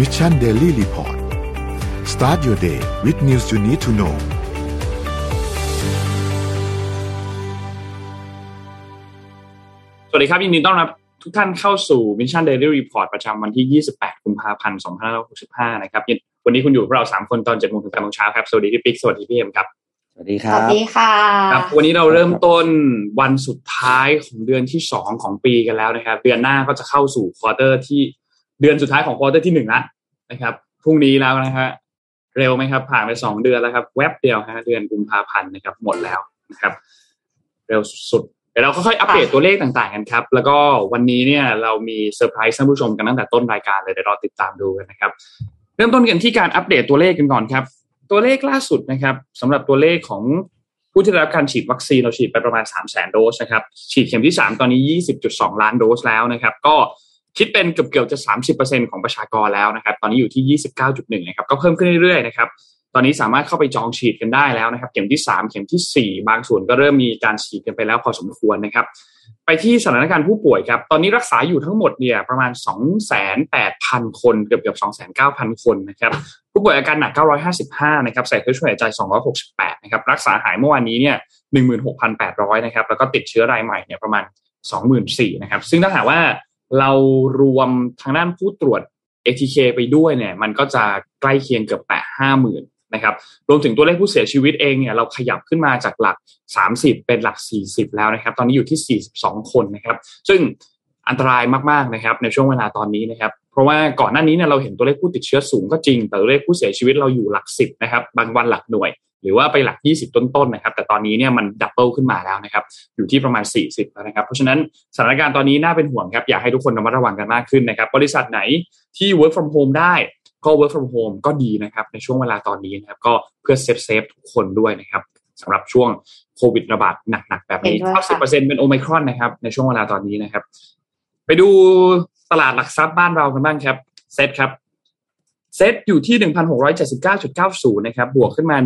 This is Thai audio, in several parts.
Mission Daily Report start your day with news you need to know สวัสดีครับ ยินดีต้อนรับทุกท่านเข้าสู่ Mission Daily Report ประจำวันที่ 28 กุมภาพันธ์ 2565 นะครับ วันนี้คุณอยู่กับเรา 3 คนตอน7โมงถึง8โมงเช้าครับ สวัสดีพี่ปิ๊ก สวัสดีพี่เอ็มครับ สวัสดีคสรับวัสดีค่ะครับ วันนี้เราเริ่มต้นวันสุดท้ายของเดือนที่ 2 ของปีกันแล้วนะครับ เดือนหน้าก็จะเข้าสู่ควอเตอร์ที่ เดือนสุดท้ายของ quarter ที่หนึ่งละนะครับพรุ่งนี้แล้วนะฮะเร็วไหมครับ ผ่านไปสองเดือนแล้วครับ แวบเดียวฮะเดือนกุมภาพันธ์นะครับ หมดแล้วนะครับ เร็วสุดๆเดี๋ยวเราค่อยๆอัปเดตตัวเลขต่างๆกันครับ แล้วก็วันนี้เนี่ยเรามีเซอร์ไพรส์ท่านผู้ชมกันตั้งแต่ต้นรายการเลยเดี๋ยวรอติดตามดูกันนะครับ เริ่มต้นกันที่การอัปเดตตัวเลขกันก่อนครับ ตัวเลขล่าสุดนะครับสำหรับตัวเลขของผู้ที่ได้รับการฉีดวัคซีนเราฉีดไปประมาณ 3 0 0 0 0 0 โดสนะครับ ฉีดเข็มที่ 3 ตอนนี้ 20.2 ล้านโดสแล้วนะครับ ก็ คิดเป็นเกือบๆจะ 30%ของประชากรแล้วนะครับ ตอนนี้อยู่ที่ 29.1 นะครับ ก็เพิ่มขึ้นเรื่อยๆนะครับ ตอนนี้สามารถเข้าไปจองฉีดกันได้แล้วนะครับ เข็มที่ 3 เข็มทีสี่4 บางส่วนก็เริ่มมีการฉีดกันไปแล้วพอสมควรนะครับ ไปที่สถานการณ์ผู้ป่วยครับ ตอนนี้รักษาอยู่ทั้งหมดเนี่ยประมาณ 28,000คน เกือบเกือบ29,000 คนนะครับ ผู้ป่วยอาการหนัก 955 นะครับ ใส่เครื่องช่วยหายใจ 268 นะครับ รักษาหายเมื่อวานนี้เนี่ย 16,800 นะครับ แล้วก็ติดเชื้อรายใหม่เนี่ยประมาณ 24,000 นะครับ ซึ่งถ้าหากว่า เรารวมทางด้านผู้ตรวจ ATK ไปด้วยเนี่ย มันก็จะใกล้เคียงเกือบแตะ50,000นะครับ รวมถึงตัวเลขผู้เสียชีวิตเองเนี่ย เราขยับขึ้นมาจากหลัก 30 เป็นหลัก 40 แล้วนะครับ ตอนนี้อยู่ที่ 42 คนนะครับ ซึ่งอันตรายมากๆนะครับ ในช่วงเวลาตอนนี้นะครับ เพราะว่าก่อนหน้านี้เนี่ยเราเห็นตัวเลขผู้ติดเชื้อสูงก็จริง แต่ตัวเลขผู้เสียชีวิตเราอยู่หลัก10นะครับ บางวันหลักหน่วย หรือว่าไปหลัก 20 ต้นๆนะครับ แต่ตอนนี้เนี่ยมัน double ขึ้นมาแล้วนะครับ อยู่ที่ประมาณ 40 แล้วนะครับ เพราะฉะนั้นสถานการณ์ตอนนี้น่าเป็นห่วงครับ อยากให้ทุกคนระมัดระวังกันมากขึ้นนะครับ บริษัทไหนที่ work from home ได้ก็ work from home ก็ดีนะครับ ในช่วงเวลาตอนนี้นะครับ ก็เพื่อ save save ทุกคนด้วยนะครับสำหรับช่วงโควิดระบาดหนักๆแบบนี้เห็นด้วยค่ะ90%เป็นโอไมครอนนะครับ ในช่วงเวลาตอนนี้นะครับ ไปดูตลาดหลักทรัพย์บ้านเรากันบ้างครับเซตครับ เซตอยู่ที่ 1,679.90 นะครับ บวกขึ้นมา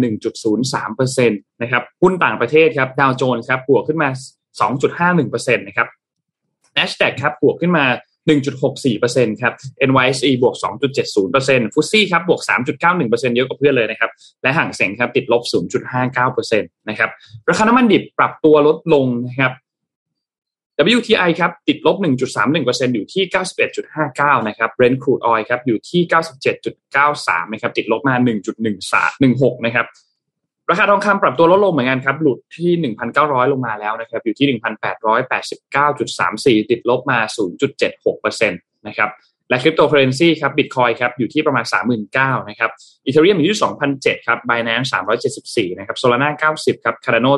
1.03%นะครับ หุ้นต่างประเทศครับ ดาวโจนส์ครับ บวกขึ้นมา 2.51%นะครับ NASDAQ ครับ บวกขึ้นมา 1.64%ครับ NYSE บวก 2.70%ฟุตซี่ครับ บวก 3.91%เยอะกว่าเพื่อนเลยนะครับ และห่างเสงครับ ติดลบ 0.59%นะครับ ราคาน้ำมันดิบปรับตัวลดลงนะครับ WTI ครับติดลบ 1.31%อยู่ที่ 91.59 นะครับ Brent crude oil ครับอยู่ที่ 97.93 นะครับ ติดลบมา 1.1316 นะครับ ราคาทองคำปรับตัวลดลงเหมือนกันครับ หลุดที่ 1,900 ลงมาแล้วนะครับ อยู่ที่ 1,889.34 ติดลบมา 0.76%นะครับ และคริปโตเคอเรนซีครับบิตคอยครับอยู่ที่ประมาณ 39,000นะครับอีเทเรียมอยู่ที่2,007ครับ Binance 374นะครับ Solana 90ครับ Cardano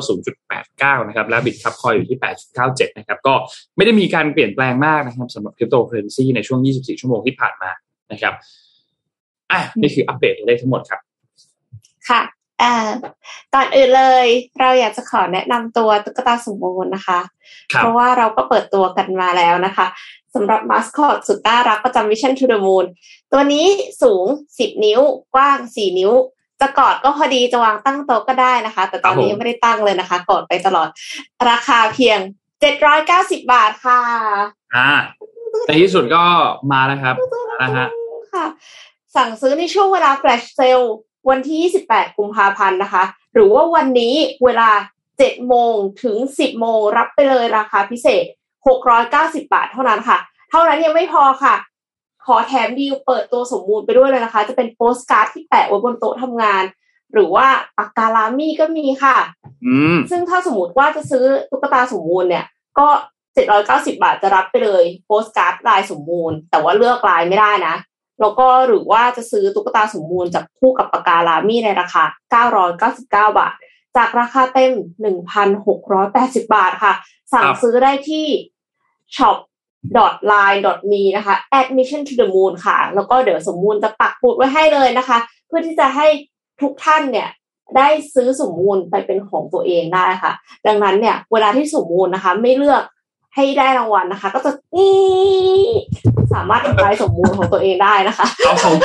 0.89นะครับและบิตครับคอยอยู่ที่ 8.97นะครับก็ไม่ได้มีการเปลี่ยนแปลงมากนะครับสำหรับคริปโตเคอเรนซีในช่วง 24 ชั่วโมงที่ผ่านมานะครับอะนี่คืออัปเดตตัวเลขทั้งหมดครับ ค่ะ อ่าก่อนอื่นเลยเราอยากจะขอแนะนำตัวตุ๊กตาสมบูรณ์นะคะครับเพราะว่าเราก็เปิดตัวกันมาแล้วนะคะสำหรับมาสคอตสุดน่ารักประจำ Mission to the Moon ตัวนี้สูง 10 นิ้ว กว้าง 4 นิ้ว จะกอดก็พอดีจะวางตั้งโต๊ะก็ได้นะคะ แต่ตอนนี้ครับผมยังไม่ได้ตั้งเลยนะคะ กอดไปตลอด ราคาเพียง 790 บาทค่ะ อ่าในที่สุดก็มาแล้วครับนะฮะค่ะสั่งซื้อในช่วงเวลา flash sale วันที่ 28 กุมภาพันธ์นะคะ หรือว่าวันนี้เวลา 7 โมงถึง 10 โมงรับไปเลยราคาพิเศษ 690 บาทเท่านั้นค่ะ เท่านั้นยังไม่พอค่ะ ขอแถมดีลเปิดตัวสมมูลไปด้วยเลยนะคะ จะเป็นโปสการ์ดที่แปะไว้บนโต๊ะทำงาน หรือว่าปากกา Lamy ก็มีค่ะอืมซึ่งถ้าสมมติว่าจะซื้อตุ๊กตาสมมูลเนี่ย ก็790 บาทจะรับไปเลยโปสการ์ดลายสมมูล แต่ว่าเลือกลายไม่ได้นะ แล้วก็หรือว่าจะซื้อตุ๊กตาสมมูลจากคู่กับปากกา Lamy ในราคา 999 บาท จากราคาเต็ม 1,680 บาทค่ะ สั่งซื้อได้ที่ shop line me นะคะ admission to the moon ค่ะ แล้วก็เดี๋ยวสมมูลจะปักปุดไว้ให้เลยนะคะ เพื่อที่จะให้ทุกท่านเนี่ยได้ซื้อสมมูลไปเป็นของตัวเองได้ค่ะ ดังนั้นเนี่ย เวลาที่สมมูลนะคะ ไม่เลือก ให้ได้รางวัลนะคะ ก็จะนี่สามารถทำลายสมมูลของตัวเองได้นะคะเอาผม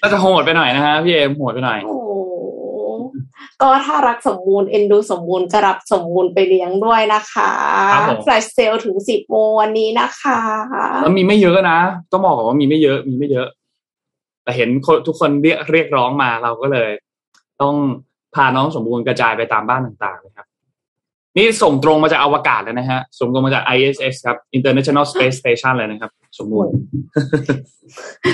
น่าจะโหดไปหน่อยนะฮะพี่เอมโหดไปหน่อยโอ้โหก็ถ้ารักสมมูลเอ็นดูสมมูลจะรับสมมูลไปเลี้ยงด้วยนะคะครับผมแฟลชเซลถึงสิบโมงวันนี้นะคะแล้วมีไม่เยอะนะต้องบอกก่อนว่ามีไม่เยอะมีไม่เยอะ แต่เห็นทุกคนเรียกเรียกร้องมาเราก็เลย ต้องพาน้องสมบูรณ์กระจายไปตามบ้านต่างๆเลยครับ นี่ส่งตรงมาจากอวกาศเลยนะฮะ ส่งตรงมาจาก ISS ครับ International Space Station เลยนะครับ สมบูรณ์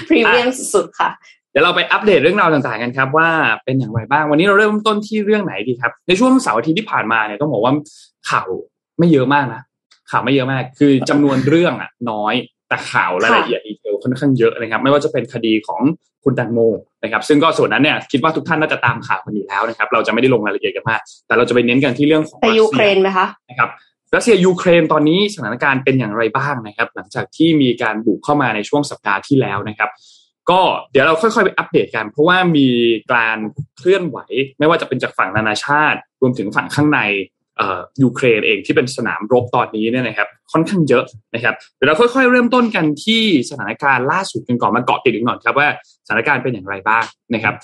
พรีเมียมสุดค่ะ เดี๋ยวเราไปอัปเดตเรื่องราวต่างๆกันครับ ว่าเป็นอย่างไรบ้าง วันนี้เราเริ่มต้นที่เรื่องไหนดีครับ ในช่วงเสาร์อาทิตย์ที่ผ่านมาเนี่ยต้องบอกว่าข่าวไม่เยอะมากนะข่าวไม่เยอะมาก คือจำนวนเรื่องอะ น้อยแต่ข่าวรายละเอียดดีเทล ค่อนข้างเยอะนะครับ ไม่ว่าจะเป็นคดีของคุณแตงโมนะครับ ซึ่งก็ส่วนนั้นเนี่ยคิดว่าทุกท่านน่าจะตามข่าวกันอยู่แล้วนะครับ เราจะไม่ได้ลงรายละเอียดกันมาก แต่เราจะไปเน้นกันที่เรื่องของแต่ยูเครนไหมคะนะครับรัสเซียยูเครนตอนนี้สถานการณ์เป็นอย่างไรบ้างนะครับ หลังจากที่มีการบุกเข้ามาในช่วงสัปดาห์ที่แล้วนะครับ ก็เดี๋ยวเราค่อยๆไปอัปเดตกัน เพราะว่ามีการเคลื่อนไหว ไม่ว่าจะเป็นจากฝั่งนานาชาติ รวมถึงฝั่งข้างใน ยูเครนเองที่เป็นสนามรบตอนนี้เนี่ยนะครับค่อนข้างเยอะนะครับเดี๋ยวเราค่อยๆ เริ่มต้นกันที่สถานการณ์ล่าสุดกันก่อนมาเกาะติดกันก่อนครับว่าสถานการณ์เป็นอย่างไรบ้างนะครับ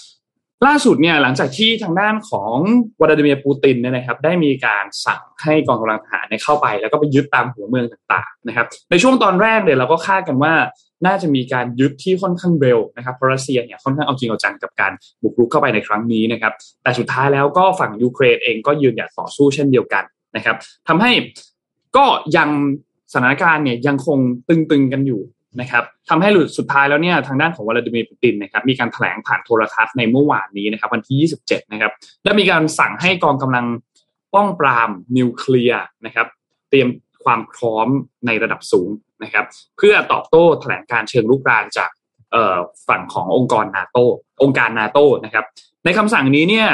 ล่าสุดเนี่ยหลังจากที่ทางด้านของวลาดิเมียร์ปูตินเนี่ยนะครับได้มีการสั่งให้กองกำลังทหารเข้าไป แล้วก็ไปยึดตามหัวเมืองต่างๆนะครับในช่วงตอนแรกเนี่ยเราก็คาดกันว่า น่าจะมีการยึดที่ค่อนข้างเร็วนะครับเพราะรัสเซียเนี่ยค่อนข้างเอาจริงเอาจังกับการบุกรุกเข้าไปในครั้งนี้นะครับ แต่สุดท้ายแล้วก็ฝั่งยูเครนเองก็ยืนหยัดต่อสู้เช่นเดียวกันนะครับทำให้ก็ยังสถานการณ์เนี่ยยังคงตึงๆกันอยู่นะครับทำให้หลุดสุดท้ายแล้วเนี่ยทางด้านของวลาดิเมียร์ปูตินนะครับมีการแถลงผ่านโทรทัศน์ในเมื่อวานนี้นะครับวันที่ 27 นะครับได้มีการสั่งให้กองกำลังป้องปรามนิวเคลียร์นะครับ เตรียมความพร้อมในระดับสูง นะครับ เพื่อตอบโต้แถลงการเชิงลุกรานจากฝั่งขององค์กรนาโตองค์การนาโตนะครับ ในคำสั่งนี้เนี่ย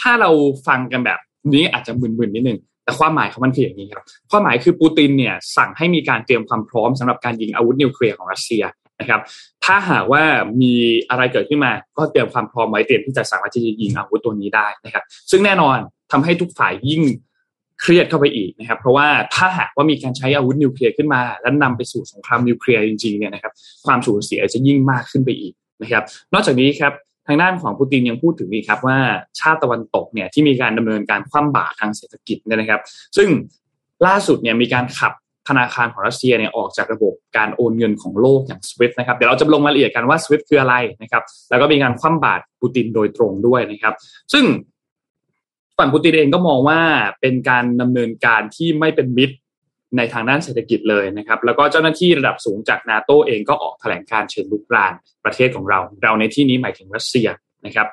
ถ้าเราฟังกันแบบนี้อาจจะมึนๆนิดนึงแต่ความหมายของมันคืออย่างนี้ครับความหมายคือปูตินเนี่ยสั่งให้มีการเตรียมความพร้อมสำหรับการยิงอาวุธนิวเคลียร์ของรัสเซียนะครับ ถ้าหากว่ามีอะไรเกิดขึ้นมาก็เตรียมความพร้อมไว้เตรียมที่จะสามารถจะยิงอาวุธตัวนี้ได้นะครับ ซึ่งแน่นอนทำให้ทุกฝ่ายยิ่ง เครียดเข้าไปอีกนะครับ เพราะว่าถ้าหากว่ามีการใช้อาวุธนิวเคลียร์ขึ้นมา แล้วนำไปสู่สงครามนิวเคลียร์จริงๆเนี่ยนะครับความสูญเสียจะยิ่งมากขึ้นไปอีกนะครับ นอกจากนี้ครับทางด้านของปูตินยังพูดถึงอีกครับว่าชาติตะวันตกเนี่ยที่มีการดำเนินการคว่ำบาตรทางเศรษฐกิจเนี่ยนะครับ ซึ่งล่าสุดเนี่ยมีการขับธนาคารของรัสเซียเนี่ยออกจากระบบการโอนเงินของโลกอย่าง SWIFT นะครับเดี๋ยวเราจะลงรายละเอียดกันว่า SWIFT คืออะไรนะครับแล้วก็มีการคว่ำบาตรปูตินโดยตรงด้วยนะครับ ซึ่ง ฝั่งปูตินเองก็มองว่าเป็นการดำเนินการที่ไม่เป็นมิตรในทางด้านเศรษฐกิจเลยนะครับ แล้วก็เจ้าหน้าที่ระดับสูงจากนาโตเองก็ออกแถลงการเชิญลุกรานประเทศของเรา เราในที่นี้หมายถึงรัสเซียนะครับ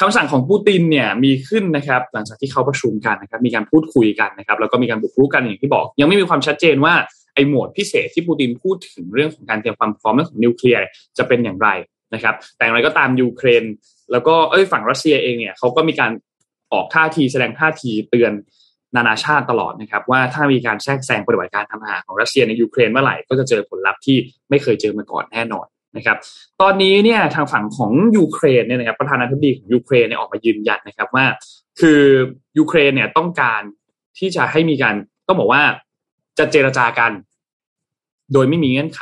คำสั่งของปูตินเนี่ยมีขึ้นนะครับ หลังจากที่เขาประชุมกันนะครับ มีการพูดคุยกันนะครับ แล้วก็มีการบุกรุกกันอย่างที่บอก ยังไม่มีความชัดเจนว่าไอ้หมวดพิเศษที่ปูตินพูดถึงเรื่องของการเตรียมความพร้อมเรื่องของนิวเคลียร์จะเป็นอย่างไรนะครับ แต่อย่างไรก็ตามยูเครน แล้วก็เอ้ยฝั่งรัสเซียเองเนี่ยเขาก็มีการ ออกท่าทีแสดงท่าทีเตือนนานาชาติตลอดนะครับ ว่าถ้ามีการแทรกแซงปฏิบัติการทางทหารของรัสเซียในยูเครนเมื่อไหร่ก็จะเจอผลลัพธ์ที่ไม่เคยเจอมาก่อนแน่นอนนะครับ ตอนนี้เนี่ยทางฝั่งของยูเครนเนี่ยนะครับประธานาธิบดีของยูเครนเนี่ยออกมายืนยันนะครับว่า คือยูเครนเนี่ยต้องการที่จะให้มีการต้องบอกว่าจะเจรจากัน โดยไม่มีเงื่อนไข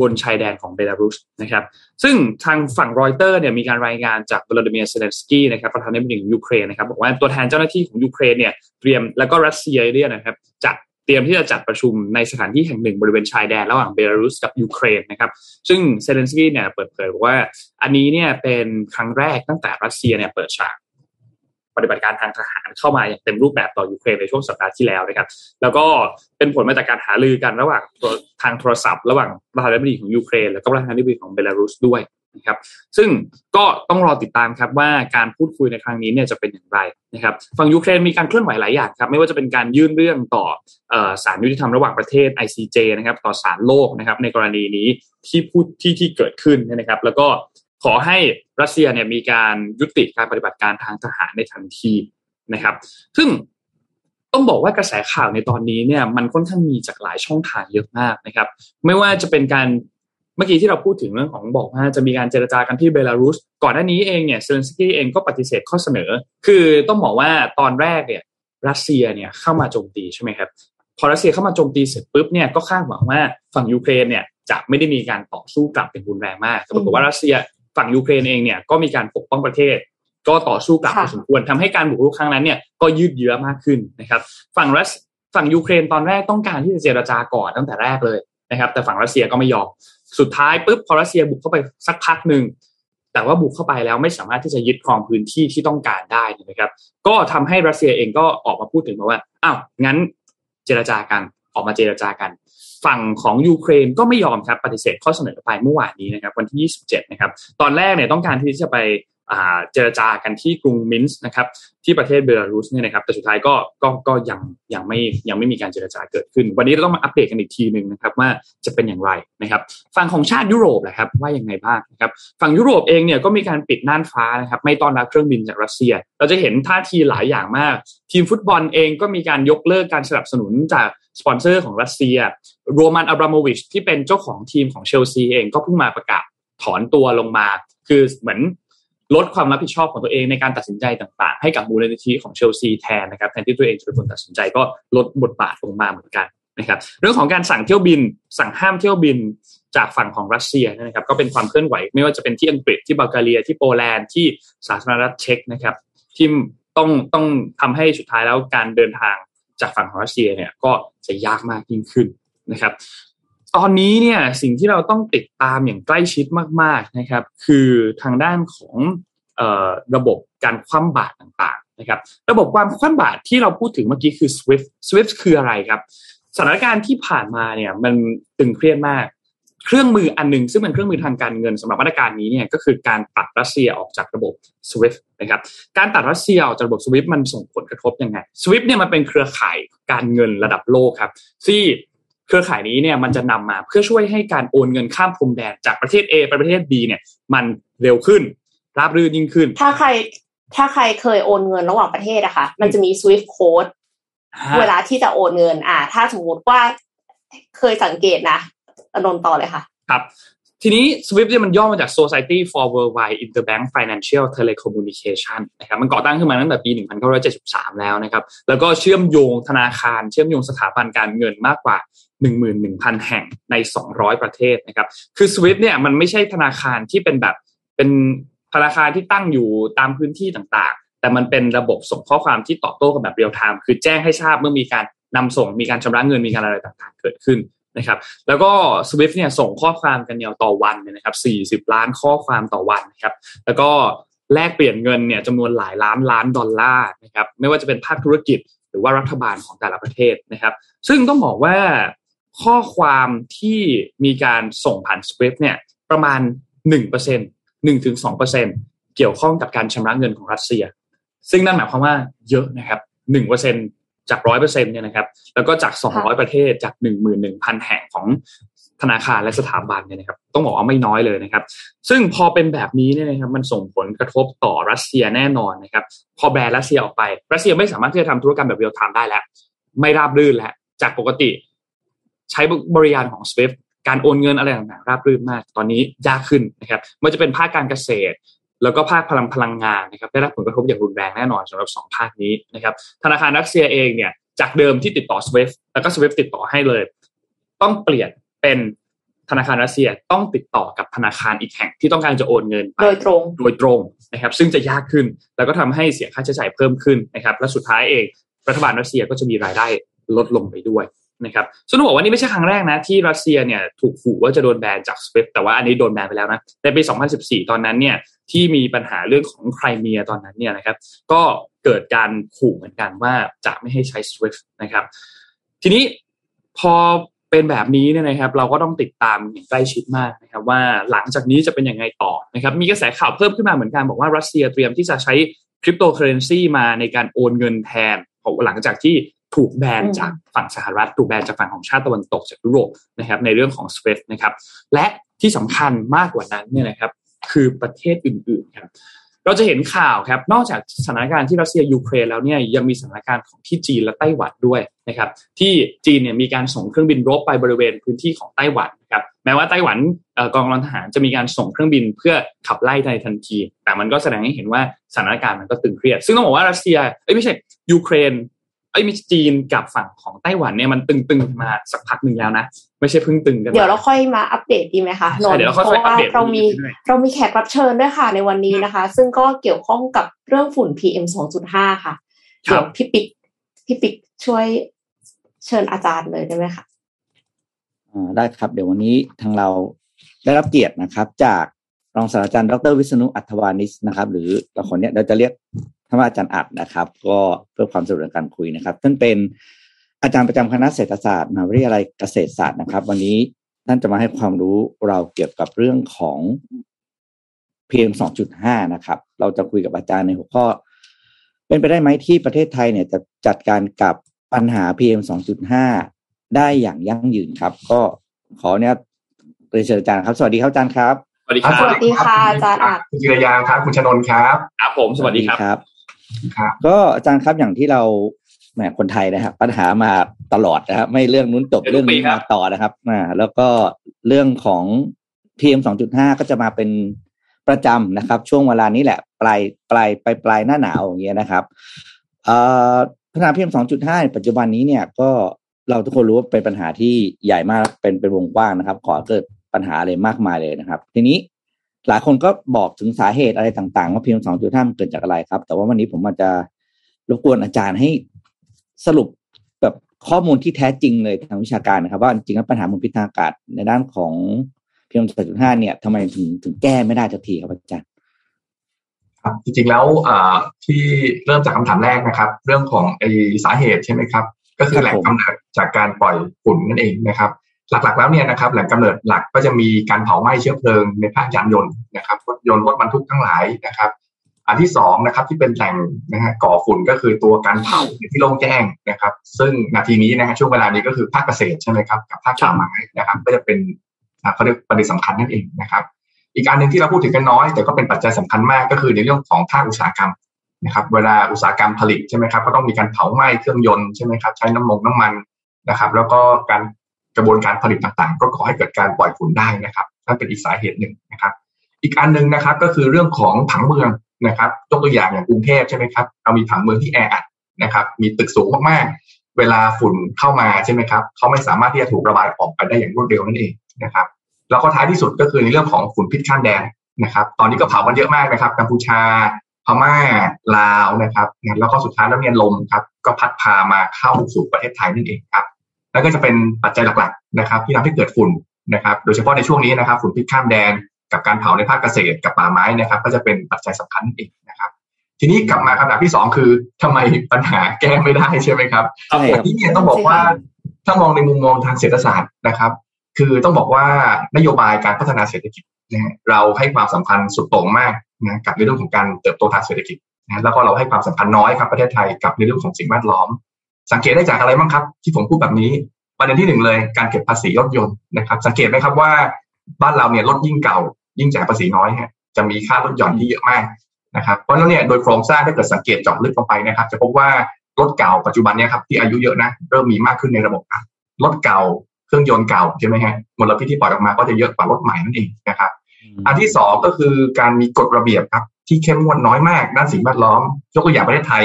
บนชายแดนของเบลารุสนะครับ ซึ่งทางฝั่งรอยเตอร์เนี่ยมีการรายงานจากวลาดิเมียร์เซเลนสกี้นะครับประธานาธิบดีของยูเครนนะครับบอกว่าตัวแทนเจ้าหน้าที่ของยูเครนเนี่ยเตรียมแล้วก็รัสเซียเนี่ยนะครับจัดเตรียมที่จะจัดประชุมในสถานที่แห่งหนึ่งบริเวณชายแดนระหว่างเบลารุสกับยูเครนนะครับซึ่งเซเลนสกี้เนี่ยเปิดเผยว่าอันนี้เนี่ยเป็นครั้งแรกตั้งแต่รัสเซียเนี่ยเปิดฉาก ปฏิบัติการทางทหารเข้ามาอย่างเต็มรูปแบบต่อยูเครนในช่วงสัปดาห์ที่แล้วนะครับ แล้วก็เป็นผลมาจากการหารือกันระหว่างทางโทรศัพท์ ระหว่างประธานาธิบดีของยูเครนแล้วก็ประธานาธิบดีของเบลารุสด้วยนะครับ ซึ่งก็ต้องรอติดตามครับว่าการพูดคุยในครั้งนี้เนี่ยจะเป็นอย่างไรนะครับฝั่งยูเครนมีการเคลื่อนไหวหลายอย่างครับไม่ว่าจะเป็นการยื่นเรื่องต่อศาลยุติธรรมระหว่างประเทศ ICJ นะครับต่อศาลโลกนะครับในกรณีนี้ที่พูดที่ที่เกิดขึ้นนะครับ แล้วก็ ขอให้รัสเซียเนี่ยมีการยุติการปฏิบัติการทางทหารในทันทีนะครับ ซึ่งต้องบอกว่ากระแสข่าวในตอนนี้เนี่ยมันค่อนข้างมีจากหลายช่องทางเยอะมากนะครับ ไม่ว่าจะเป็นการเมื่อกี้ที่เราพูดถึงเรื่องของบอกว่าจะมีการเจรจากันที่เบลารุส ก่อนหน้านี้เองเนี่ยเซเลนสกี้เองก็ปฏิเสธข้อเสนอ คือต้องบอกว่าตอนแรกเนี่ยรัสเซียเนี่ยเข้ามาโจมตีใช่ไหมครับพอรัสเซียเข้ามาโจมตีเสร็จปุ๊บเนี่ยก็คาดหวังว่าฝั่งยูเครนเนี่ยจะไม่ได้มีการต่อสู้กลับเป็นรุนแรงมากแต่ปรากฏว่ารัสเซีย ฝั่งยูเครนเองเนี่ยก็มีการปกป้องประเทศ ก็ต่อสู้กลับพอสมควรทำให้การบุกรุกครั้งนั้นเนี่ยก็ยืดเยื้อมากขึ้นนะครับ ฝั่งรัสฝั่งยูเครนตอนแรกต้องการที่จะเจรจาก่อนตั้งแต่แรกเลยนะครับ แต่ฝั่งรัสเซียก็ไม่ยอมสุดท้ายปุ๊บพอรัสเซียบุกเข้าไปสักพักหนึ่งแต่ว่าบุกเข้าไปแล้วไม่สามารถที่จะยึดครองพื้นที่ที่ต้องการได้นะครับ ก็ทำให้รัสเซียเองก็ออกมาพูดถึงมาว่าอ้าวงั้นเจรจากันออกมาเจรจากัน ฝั่งของยูเครนก็ไม่ยอมครับปฏิเสธข้อเสนอไปเมื่อวานนี้นะครับวันที่ 27 นะครับ ตอนแรกเนี่ยต้องการที่จะไปเจรจากันที่กรุงมินส์นะครับที่ประเทศเบลารุสเนี่ยนะครับแต่สุดท้ายก็ก็ก็ยังยังไม่ยังไม่มีการเจรจาเกิดขึ้น วันนี้เราต้องมาอัปเดตกันอีกทีหนึ่งนะครับว่าจะเป็นอย่างไรนะครับฝั่งของชาติยุโรปนะครับว่ายังไงบ้างนะครับฝั่งยุโรปเองเนี่ยก็มีการปิดน่านฟ้านะครับไม่ต้อนรับเครื่องบินจากรัสเซีย เราจะเห็นท่าทีหลายอย่างมาก ทีมฟุตบอลเองก็มีการยกเลิกการสนับสนุนจากสปอนเซอร์ของรัสเซีย โรมันอับราโมวิชที่เป็นเจ้าของทีมของเชลซีเองก็เพิ่งมาประกาศถอนตัวลงมา คือเหมือนลดความรับผิดชอบของตัวเองในการตัดสินใจต่างๆ ให้กับมูลนิธิของเชลซีแทนนะครับแทนที่ตัวเองจะเป็นคนตัดสินใจก็ลดบทบาทลงมาเหมือนกันนะครับเรื่องของการสั่งเที่ยวบิน สั่งห้ามเที่ยวบินจากฝั่งของรัสเซียนะครับ ก็เป็นความเคลื่อนไหว ไม่ว่าจะเป็นที่อังกฤษที่บัลแกเรียที่โปแลนด์ที่สาธารณรัฐเช็กนะครับ ที่ต้องต้องทำให้สุดท้ายแล้วการเดินทางจากฝั่งของรัสเซียเนี่ยก็จะยากมากยิ่งขึ้น นะครับ ตอนนี้เนี่ยสิ่งที่เราต้องติดตามอย่างใกล้ชิดมาก ๆนะครับ คือทางด้านของระบบการคว่ำบาตรต่างๆนะครับระบบความคว่ำบาตรที่เราพูดถึงเมื่อกี้คือ SWIFT SWIFT คืออะไรครับสถานการณ์ที่ผ่านมาเนี่ยมันตึงเครียดมาก เครื่องมืออันหนึ่งซึ่งเป็นเครื่องมือทางการเงินสำหรับมาตรการนี้เนี่ยก็คือการตัดรัสเซียออกจากระบบ SWIFT นะครับการตัดรัสเซียออกจากระบบ SWIFT มันส่งผลกระทบยังไง SWIFT เนี่ยมันเป็นเครือข่ายการเงินระดับโลกครับที่ เครือข่ายนี้เนี่ยมันจะนำมาเพื่อช่วยให้การโอนเงินข้ามพรมแดนจากประเทศ A ไปประเทศ B เนี่ยมันเร็วขึ้นราบรื่นยิ่งขึ้น ถ้าใครถ้าใครเคยโอนเงินระหว่างประเทศอะคะ่ะ มันจะมี swift code เวลาที่จะโอนเงิน อ่า ถ้าสมมติว่าเคยสังเกตนะอนนต่อเลยค่ะ ครับ ทีนี้ SWIFT เนี่ยมันย่อมาจาก Society for Worldwide Interbank Financial Telecommunication นะครับมันก่อตั้งขึ้นมาตั้งแต่ปี 1973 แล้วนะครับ แล้วก็เชื่อมโยงธนาคาร เชื่อมโยงสถาบันการเงินมากกว่า 11,000 แห่งใน 200 ประเทศนะครับ คือ SWIFT เนี่ยมันไม่ใช่ธนาคารที่เป็นแบบเป็นธนาคารที่ตั้งอยู่ตามพื้นที่ต่างๆ แต่มันเป็นระบบส่งข้อความที่ตอบโต้กันแบบเรียลไทม์คือแจ้งให้ทราบเมื่อมีการนำส่งมีการชำระเงินมีการอะไรต่างๆ เกิดขึ้นนะครับ แล้วก็ SWIFT เนี่ยส่งข้อความกันเนี่ยต่อวันเนี่ยนะครับ40 ล้านข้อความต่อวันนะครับ แล้วก็แลกเปลี่ยนเงินเนี่ยจำนวนหลายล้านล้านดอลลาร์นะครับ ไม่ว่าจะเป็นภาคธุรกิจหรือว่ารัฐบาลของแต่ละประเทศนะครับ ซึ่งต้องบอกว่า ข้อความที่มีการส่งผ่าน SWIFT เนี่ยประมาณ1%เหนึ่งถึงสองเปอร์เซ็นเกี่ยวข้องกับการชำระเงินของรัสเซีย ซึ่งนั่นหมายความว่าเยอะนะครับหนึ่งเปอร์เซ็นต์จากร้อยเปอร์เซ็นต์เนี่ยนะครับ แล้วก็จากสองร้อยประเทศจากหนึ่งหมื่นหนึ่งพันแห่งของธนาคารและสถาบันเนี่ยนะครับต้องบอกว่าไม่น้อยเลยนะครับ ซึ่งพอเป็นแบบนี้เนี่ยนะครับมันส่งผลกระทบต่อรัสเซียแน่นอนนะครับ พอแบนรัสเซียออกไป รัสเซียไม่สามารถที่จะทำธุรกรรมแบบ real-time ได้แล้ว ไม่ราบรื่นแล้ว จากปกติ ใช้บริการของ SWIFT การโอนเงินอะไรต่างๆราบรื่นมาก ตอนนี้ยากขึ้นนะครับมันจะเป็นภาคการเกษตร แล้วก็ภาคพลังพลังงานนะครับได้รับผลกระทบอย่างรุนแรงแน่นอนสำหรับสองภาคนี้นะครับธนาคารรัสเซียเองเนี่ยจากเดิมที่ติดต่อ SWIFT แล้วก็ SWIFT ติดต่อให้เลย ต้องเปลี่ยนเป็นธนาคารรัสเซียต้องติดต่อกับธนาคารอีกแห่งที่ต้องการจะโอนเงินโดยตรงโดยตรงนะครับ ซึ่งจะยากขึ้นแล้วก็ทำให้เสียค่าใช้จ่ายเพิ่มขึ้นนะครับ และสุดท้ายเองรัฐบาลรัสเซียก็จะมีรายได้ลดลงไปด้วย นะครับซึ่งต้องบอกว่านี่ไม่ใช่ครั้งแรกนะที่รัสเซียเนี่ยถูกขู่ว่าจะโดนแบนจากสวิฟแต่ว่าอันนี้โดนแบนไปแล้วนะในปี 2014 ตอนนั้นเนี่ยที่มีปัญหาเรื่องของไครเมียตอนนั้นเนี่ยนะครับก็เกิดการขู่เหมือนกันว่าจะไม่ให้ใช้ SWIFT นะครับ ทีนี้พอเป็นแบบนี้เนี่ยนะครับ เราก็ต้องติดตามอย่างใกล้ชิดมากนะครับ ว่าหลังจากนี้จะเป็นยังไงต่อนะครับ มีกระแสข่าวเพิ่มขึ้นมาเหมือนกันบอกว่ารัสเซียเตรียมที่จะใช้คริปโตเคอเรนซีมาในการโอนเงินแทนหลังจากที่ ถูกแบนจากฝั่งสหรัฐถูกแบนจากฝั่งของชาติตะวันตกจากยุโรปนะครับในเรื่องของ SWIFT นะครับและที่สำคัญมากกว่านั้นเนี่ยนะครับคือประเทศอื่นๆครับเราจะเห็นข่าวครับนอกจากสถานการณ์ที่รัสเซียยูเครนแล้วเนี่ยยังมีสถานการณ์ของที่จีนและไต้หวันด้วยนะครับที่จีนเนี่ยมีการส่งเครื่องบินรบไปบริเวณพื้นที่ของไต้หวันครับแม้ว่าไต้หวันกองกำลังทหารจะมีการส่งเครื่องบินเพื่อขับไล่ในทันที แต่มันก็แสดงให้เห็นว่าสถานการณ์มันก็ตึงเครียด ซึ่งต้องบอกว่ารัสเซียเอ้ยไม่ใช่ยูเครน ไอ้มิจีนกับฝั่งของไต้หวันเนี่ยมันตึงๆมาสักพักหนึ่งแล้วนะไม่ใช่เพิ่งตึงกัน เดี๋ยวเราค่อยมาอัปเดตดีไหมคะนเดี๋ยวเราค่อยอัปเดตเรามีเรามีแขกรับเชิญด้วยค่ะในวันนี้นะคะ ซึ่งก็เกี่ยวข้องกับเรื่องฝุ่น PM 2.5 ค่ะเดี๋ยวพี่ปิ๊กพี่ปิ๊กช่วยเชิญอาจารย์เลยได้ไหมคะอ่าได้ครับเดี๋ยววันนี้ทางเราได้รับเกียรตินะครับ จากรองศาสตราจารย์ดรวิษณุอัธวานิชนะครับ หรือเราคนเนี้ยเราจะเรียก ท่านว่าอาจารย์อัดนะครับ ก็เพื่อความสะดวกในการคุยนะครับท่านเป็นอาจารย์ประจำคณะเศรษฐศาสตร์มหาวิทยาลัยเกษตรศาสตร์นะครับ วันนี้ท่านจะมาให้ความรู้เราเกี่ยวกับเรื่องของ PM 2.5 นะครับ เราจะคุยกับอาจารย์ในหัวข้อ เป็นไปได้ไหมที่ประเทศไทยเนี่ยจะจัดการกับปัญหา PM 2.5 ได้อย่างยั่งยืนครับ ก็ขอเนี่ยเรียนเชิญอาจารย์ครับ สวัสดีครับอาจารย์ครับ สวัสดีครับ สวัสดีค่ะอาจารย์อัดคุณจิรยาครับ คุณชนนท์ครับ ครับผม สวัสดีครับครับครับ ก็อาจารย์ครับอย่างที่เราแหมคนไทยนะครับ ปัญหามาตลอดนะครับไม่เรื่องนู้นจบเดี๋ยวทุเรื่อกงปีนี้ครัมาบต่อนะครับอ่าแล้วก็เรื่องของ PM 2.5ก็จะมาเป็นประจำนะครับ ช่วงเวลานี้แหละ ปลายปลายปลายปลายหน้าหนาวอย่างเงี้ยนะครับเอ่อปัญหา PM 2.5ในปัจจุบันนี้เนี่ยก็เราทุกคนรู้ว่าเป็นปัญหาที่ใหญ่มากเป็นเป็นวงกว้างนะครับก่อเกิดปัญหาอะไรมากมายเลยนะครับ ทีนี้ หลายคนก็บอกถึงสาเหตุอะไรต่างๆ ว่า PM 2.5มันเกิดจากอะไรครับ แต่ว่าวันนี้ผมอาจจะรบกวนอาจารย์ให้สรุปแบบข้อมูลที่แท้จริงเลยทางวิชาการนะครับ ว่าจริงๆแล้วปัญหามลพิษทางอากาศในด้านของ PM 2.5เนี่ยทำไมถึงถึงแก้ไม่ได้สักทีครับอาจารย์ครับจริงๆแล้วอที่เริ่มจากคำถามแรกนะครับ เรื่องของไอสาเหตุใช่ไหมครับ ก็คือแหล่งกำเนิดจากการปล่อยฝุ่นนั่นเองนะครับ หลักๆแล้วเนี่ยนะครับแหล่งกำเนิดหลักก็จะมีการเผาไหม้เชื้อเพลิงในภาคยานยนต์นะครับรถยนต์รถบรรทุกทั้งหลายนะครับอันที่สองนะครับที่เป็นแหล่งนะฮะก่อฝุ่นก็คือตัวการเผาที่โล่งแจ้งนะครับ ซึ่งนาทีนี้นะฮะช่วงเวลานี้ก็คือภาคเกษตรใช่ไหมครับกับภาคป่าไม้นะครับ ก็จะเป็นอ่าเขาเรียกประเด็นสำคัญนั่นเองนะครับ อีกอันหนึ่งที่เราพูดถึงกันน้อย แต่ก็เป็นปัจจัยสำคัญมากก็คือในเรื่องของภาคอุตสาหกรรมนะครับ เวลาอุตสาหกรรมผลิตใช่ไหมครับก็ต้องมีการเผาไหม้เครื่องยนต์ใช่ไหมครับใช้น้ำมงน้ำมันนะครับ แล้วก็การ กระบวนการผลิตต่างๆ ก็ก่อให้เกิดการปล่อยฝุ่นได้นะครับนั่นเป็นอีกสาเหตุหนึ่งนะครับ อีกอันหนึ่งนะครับก็คือเรื่องของผังเมืองนะครับยกตัวอย่างอย่างกรุงเทพใช่ไหมครับเรามีผังเมืองที่แออัดนะครับ มีตึกสูงมากๆ เวลาฝุ่นเข้ามาใช่ไหมครับเขาไม่สามารถที่จะถูกระบายออกไปได้อย่างรวดเร็วนั่นเองนะครับ แล้วก็ท้ายที่สุดก็คือในเรื่องของฝุ่นพิษข้ามแดนนะครับ ตอนนี้ก็เผากันเยอะมากนะครับกัมพูชาพม่าลาวนะครับแล้วก็สุดท้ายแล้วเนี่ยลมครับก็พัดพามาเข้าสู่ประเทศไทยนั่นเองครับ แล้วก็จะเป็นปัจจัยหลักๆนะครับ ที่ทำให้เกิดฝุ่นนะครับ โดยเฉพาะในช่วงนี้นะครับ ฝุ่นพิษข้ามแดนกับการเผาในภาคเกษตรกับป่าไม้นะครับ ก็จะเป็นปัจจัยสำคัญนั่นเองนะครับทีนี้กลับมาคำถามที่สองคือทำไมปัญหาแก้ไม่ได้ใช่ไหมครับใช่ครับอันนี้เนี่ยต้องบอกว่าถ้ามองในมุมมองทางเศรษฐศาสตร์นะครับ คือต้องบอกว่านโยบายการพัฒนาเศรษฐกิจนะฮะเราให้ความสำคัญสุดโต่งมากนะกับในเรื่องของการเติบโตทางเศรษฐกิจนะแล้วก็เราให้ความสำคัญน้อยครับประเทศไทยกับในเรื่องของสิ่งแวดล้อม สังเกตได้จากอะไรบ้างครับ ที่ผมพูดแบบนี้ประเด็นที่หนึ่งเลยการเก็บภาษีรถยนต์นะครับสังเกตไหมครับว่าบ้านเราเนี่ยรถยิ่งเก่า ยิ่งจ่ายภาษีน้อยฮะจะมีค่าลดหย่อนที่เยอะมากนะครับเพราะฉะนั้นเนี่ยโดยโครงสร้างถ้าเกิดสังเกตเจาะลึกลงไปนะครับ จะพบว่ารถเก่าปัจจุบันเนี่ยครับที่อายุเยอะนะเริ่มมีมากขึ้นในระบบการรถเก่าเครื่องยนต์เก่าใช่ไหมฮะมลพิษที่ปล่อยออกมาก็จะเยอะกว่ารถใหม่นั่นเองนะครับ อันที่สองก็คือการมีกฎระเบียบครับที่เข้มงวดน้อยมากด้านสิ่งแวดล้อม ยกตัวอย่างประเทศไทย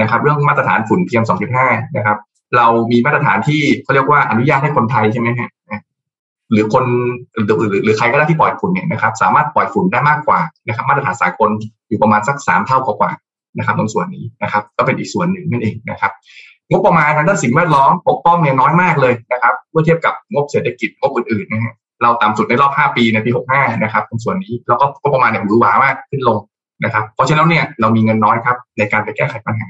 นะครับ เรื่องมาตรฐานฝุ่น PM 2.5 นะครับ เรามีมาตรฐานที่เขาเรียกว่าอนุญาตให้คนไทยใช่ไหมฮะหรือคนหรือหรือหรือใครก็ได้ที่ปล่อยฝุ่นเนี่ยนะครับ สามารถปล่อยฝุ่นได้มากกว่านะครับ มาตรฐานสากลอยู่ประมาณสักสามเท่ากว่านะครับตรงส่วนนี้นะครับ ก็เป็นอีกส่วนหนึ่งนั่นเองนะครับงบประมาณทางด้านสิ่งแวดล้อมปกป้องเนี่ยน้อยมากเลยนะครับเมื่อเทียบกับงบเศรษฐกิจงบอื่นๆนะฮะเราต่ำสุดในรอบ 5 ปีในปี 65 นะครับตรงส่วนนี้แล้วก็งบประมาณเนี่ยหวือหวามากขึ้นลง นะครับ เพราะฉะนั้นเนี่ยเรามีเงินน้อยครับในการไปแก้ไขปัญหา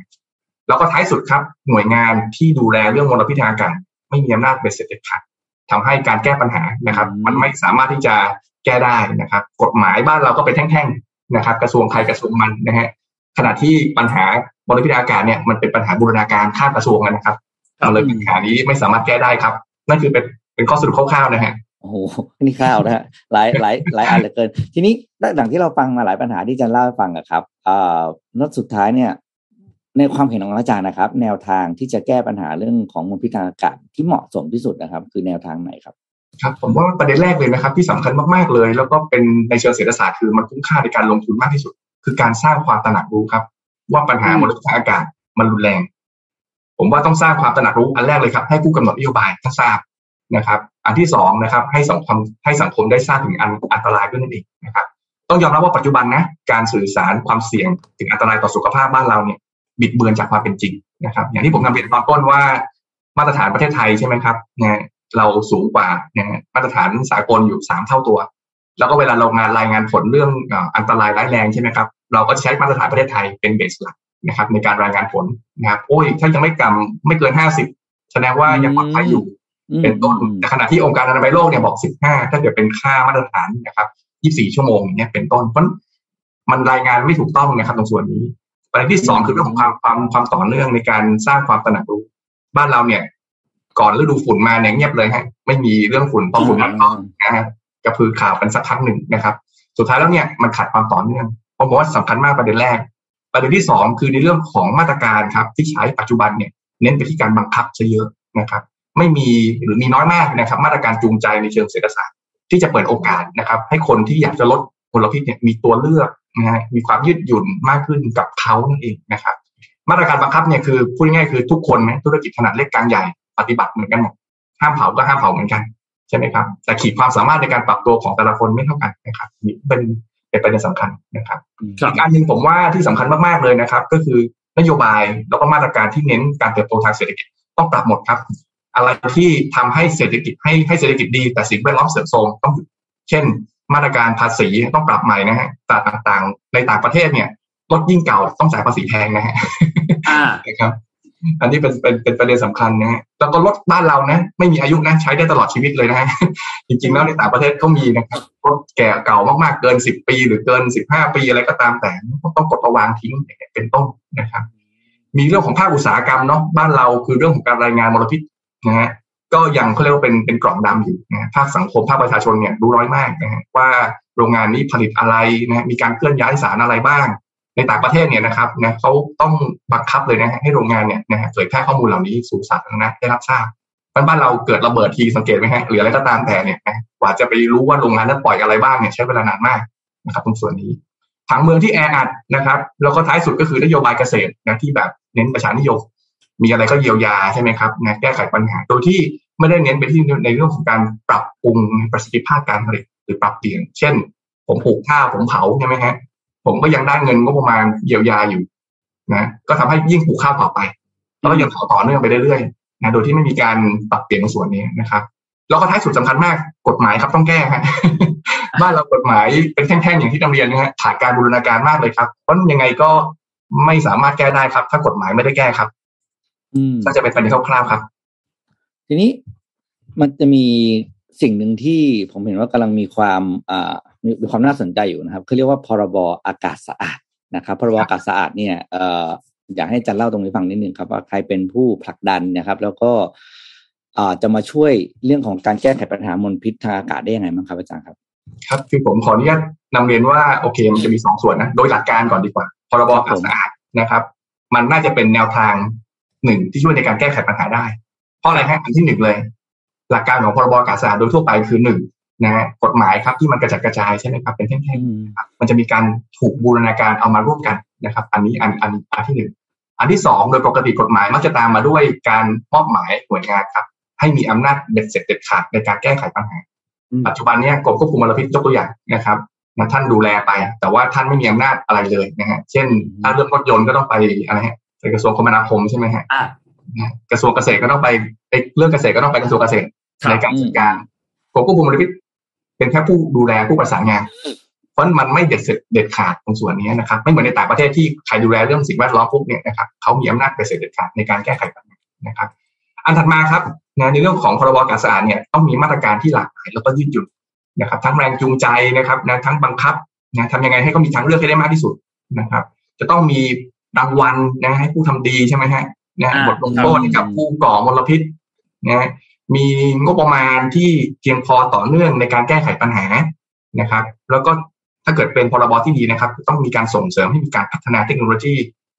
แล้วก็ท้ายสุดครับ หน่วยงานที่ดูแลเรื่องมลพิษทางอากาศไม่มีอำนาจเป็นเสร็จเด็ดขาดทำให้การแก้ปัญหานะครับ มันไม่สามารถที่จะแก้ได้นะครับ กฎหมายบ้านเราก็เป็นแท่งๆนะครับ กระทรวงใครกระทรวงมันนะฮะขณะที่ปัญหามลพิษทางอากาศเนี่ยมันเป็นปัญหาบูรณาการข้ามกระทรวงนะครับครับมันเลยปัญหานี้ไม่สามารถแก้ได้ครับ นั่นคือเป็นเป็นข้อสรุปคร่าวๆนะฮะ โอ้โหนี่ข้าวนะฮะหลายหลายหลายอันเหลือเกิน ทีนี้ดังที่เราฟังมาหลายปัญหาที่อาจารย์เล่าให้ฟังอะครับอ่านอตสุดท้ายเนี่ย ในความเห็นของอาจารย์นะครับ แนวทางที่จะแก้ปัญหาเรื่องของมลพิษทางอากาศที่เหมาะสมที่สุดนะครับ คือแนวทางไหนครับครับผมว่าประเด็นแรกเลยนะครับ ที่สำคัญมากๆเลย แล้วก็เป็นในเชิงเศรษฐศาสตร์คือมันคุ้มค่าในการลงทุนมากที่สุด คือการสร้างความตระหนักรู้ครับ ว่าปัญหามลพิษทางอากาศมันรุนแรง ผมว่าต้องสร้างความตระหนักรู้อันแรกเลยครับ ให้ผู้กำหนดนโยบายท่านทราบ นะครับ อันที่สองนะครับให้สังคมให้สังคมได้ทราบถึงอันอันตรายด้วยนั่นเองนะครับต้องยอมรับว่าปัจจุบันนะการสื่อสารความเสี่ยงถึงอันตรายต่อสุขภาพบ้านเราเนี่ยบิดเบือนจากความเป็นจริงนะครับ อย่างที่ผมนำเรียนตอนต้นว่ามาตรฐานประเทศไทยใช่ไหมครับเนี่ยเราสูงกว่าเนะฮะมาตรฐานสากลอยู่สามเท่าตัว แล้วก็เวลาเรางานรายงานผลเรื่องอันตรายร้ายแรงใช่ไหมครับเราก็ใช้มาตรฐานประเทศไทยเป็นเบสหลักนะครับ ในการรายงานผลนะครับ โอ้ยถ้ายังไม่กำไม่เกินห้าสิบแสดงว่ายังปลอดภัยอยู่ เป็นต้นแต่ขณะที่องค์การอนามัยโลกเนี่ยบอกสิบห้าถ้าเกิดเป็นค่ามาตรฐานนะครับยี่สี่ชั่วโมงเนี่ยเป็นต้นเพราะมันรายงานไม่ถูกต้องนะครับตรงส่วนนี้ประเด็นที่สองคือเรื่องของความความความต่อเนื่องในการสร้างความตระหนักรู้ บ้านเราเนี่ย ก่อนฤดูฝุ่นมาเนี่ยเงียบเลยฮะไม่มีเรื่องฝุ่นพอฝุ่นมาก็นะฮะกระพือข่าวกันสักพักหนึ่งนะครับ สุดท้ายแล้วเนี่ยมันขาดความต่อเนื่องผมบอกว่าสำคัญมากประเด็นแรก ประเด็นที่สองคือในเรื่องของมาตรการครับ ที่ใช้ปัจจุบันเนี่ย เน้นไปที่การบังคับซะเยอะนะครับ ไม่มีหรือมีน้อยมากนะครับ มาตรการจูงใจในเชิงเศรษฐศาสตร์ ที่จะเปิดโอกาสนะครับ ให้คนที่อยากจะลดมลพิษเนี่ยมีตัวเลือกนะฮะมีความยืดหยุ่นมากขึ้นกับเขานั่นเองนะครับ มาตรการบังคับเนี่ยคือพูดง่ายๆคือทุกคนนะธุรกิจขนาดเล็กกลางใหญ่ปฏิบัติเหมือนกันหมดห้ามเผาก็ห้ามเผาเหมือนกันใช่ไหมครับ แต่ขีดความสามารถในการปรับตัวของแต่ละคนไม่เท่ากันนะครับนี่เป็นเป็นประเด็นสำคัญนะครับอีกอันหนึ่งผมว่าที่สำคัญมากๆเลยนะครับ ก็คือนโยบายแล้วก็มาตรการที่เน้นการเติบโตทางเศรษฐกิจต้องปรับหมดครับ อะไรที่ทำให้เศรษฐกิจให้ให้เศรษฐกิจดี แต่สิ่งแวดล้อมเสื่อมโทรมต้องหยุดเช่น มาตรการภาษีต้องปรับใหม่นะฮะต่างๆ ในต่างประเทศเนี่ยรถยิ่งเก่าต้องจ่ายภาษีแพงนะฮะนะครับอันนี้เป็นเป็นเป็นประเด็นสำคัญนะฮะแล้วก็รถบ้านเรานะไม่มีอายุนะใช้ได้ตลอดชีวิตเลยนะฮะจริง ๆ แล้วในต่างประเทศเขามีนะครับรถแก่เก่ามากๆเกินสิบปี หรือเกินสิบห้าปีอะไรก็ตามแต่ต้องกดระวางทิ้งเป็นต้นนะครับ มีเรื่องของภาคอุตสาหกรรมเนาะบ้านเราคือเรื่องของการรายงานมลพิษ นะฮะก็ยังเขาเรียกว่าเป็นเป็นกล่องดำอยู่นะภาคสังคมภาคประชาชนเนี่ยรู้น้อยมากนะฮะว่าโรงงานนี้ผลิตอะไรนะมีการเคลื่อนย้ายสารอะไรบ้าง ในต่างประเทศเนี่ยนะครับนะเขาต้องบังคับเลยนะฮะให้โรงงานเนี่ยนะฮะเผยแพร่ข้อมูลเหล่านี้สู่สาธารณะได้รับทราบบ้านเราเกิดระเบิดทีสังเกตไหมฮะหรืออะไรก็ตามแต่เนี่ยนะกว่าจะไปรู้ว่าโรงงานนั้นปล่อยอะไรบ้างเนี่ยใช้เวลานานมากนะครับตรงส่วนนี้ผังเมืองที่แออัดนะครับ แล้วก็ท้ายสุดก็คือนโยบายเกษตรนะที่แบบเน้นประชานิยม มีอะไรก็เยียวยาใช่ไหมครับนะแก้ไขปัญหา โดยที่ไม่ได้เน้นไปที่ในเรื่องของการปรับปรุงประสิทธิภาพการผลิตหรือปรับเปลี่ยน เช่น ผมปลูกข้าวผมเผาใช่ไหมฮะผมก็ยังได้เงินก็ประมาณเยียวยาอยู่นะก็ทำให้ยิ่งปลูกข้าวต่อไปแล้วก็ยังเผาต่อเนื่องไปเรื่อยๆนะโดยที่ไม่มีการปรับเปลี่ยนในส่วนนี้นะครับแล้วก็ท้ายสุดสำคัญมากกฎหมายครับต้องแก้ฮะบ้านเรากฎหมายเป็นแท่งๆอย่างที่นำเรียนนะฮะขาดการบูรณาการมากเลยครับเพราะยังไงก็ไม่สามารถแก้ได้ครับ ถ้ากฎหมายไม่ได้แก้ครับ ก็จะเป็นประเด็นคร่าวๆครับ ทีนี้มันจะมีสิ่งหนึ่งที่ผมเห็นว่ากำลังมีความอ่ามีความน่าสนใจอยู่นะครับเขาเรียกว่าพรบอากาศสะอาดนะครับพรบอากาศสะอาดเนี่ยเอ่ออยากให้จันเล่าตรงนี้ฟังนิดนึงครับว่าใครเป็นผู้ผลักดันนะครับ แล้วก็อ่าจะมาช่วยเรื่องของการแก้ไขปัญหามลพิษทางอากาศได้ยังไงบ้างครับอาจารย์ครับ ครับคือผมขออนุญาตนำเรียนว่าโอเค มันจะมีสองส่วนนะโดยหลักการก่อนดีกว่าพรบอากาศสะอาดนะครับ มันน่าจะเป็นแนวทาง หนึ่งที่ช่วยในการแก้ไขปัญหาได้ เพราะอะไรฮะอันที่หนึ่งเลย หลักการของพรบอากาศสะอาดโดยทั่วไปคือหนึ่งนะกฎหมายครับที่มันกระจัดกระจายใช่ไหมครับเป็นแท่งๆมันจะมีการถูกบูรณาการเอามาร่วมกันนะครับ อันนี้อันอันอันที่หนึ่งอันที่สองโดยปกติกฎหมายมักจะตามมาด้วยการมอบหมายหน่วยงานครับ ให้มีอำนาจเด็ดเสร็จเด็ดขาดในการแก้ไขปัญหา ปัจจุบันนี้กรมควบคุมมลพิษยกตัวอย่างนะครับนะท่านดูแลไป แต่ว่าท่านไม่มีอำนาจอะไรเลยนะฮะเช่นถ้าเรื่องรถยนต์ก็ต้องไปอะไรฮะ ไปกระทรวงคมนาคมใช่ไหมฮะกระทรวงเกษตรก็ต้องไปเรื่องเกษตรก็ต้องไปกระทรวงเกษตรในการจัดการกรมควบคุมมลพิษเป็นแค่ผู้ดูแลผู้ประสานงานเพราะมันไม่เด็ดเสร็จเด็ดขาดตรงส่วนนี้นะครับ ไม่เหมือนในต่างประเทศที่ใครดูแลเรื่องสิ่งแวดล้อมพวกเนี่ยนะครับเขามีอำนาจเด็ดเสร็จเด็ดขาดในการแก้ไขปัญหานะครับ อันถัดมาครับในเรื่องของพรบการสะอาดเนี่ยต้องมีมาตรการที่หลากหลายแล้วก็ยืดหยุ่นนะครับ ทั้งแรงจูงใจนะครับนะทั้งบังคับนะทำยังไงให้เขามีทางเลือกให้ได้มากที่สุดนะครับ จะต้องมี รางวัลนะให้ผู้ทำดีใช่ไหมฮะนะบทลงโทษให้กับผู้ก่อมลพิษนะมีงบประมาณที่เพียงพอต่อเนื่องในการแก้ไขปัญหานะครับ แล้วก็ถ้าเกิดเป็นพรบที่ดีนะครับ ต้องมีการส่งเสริมให้มีการพัฒนาเทคโนโลยี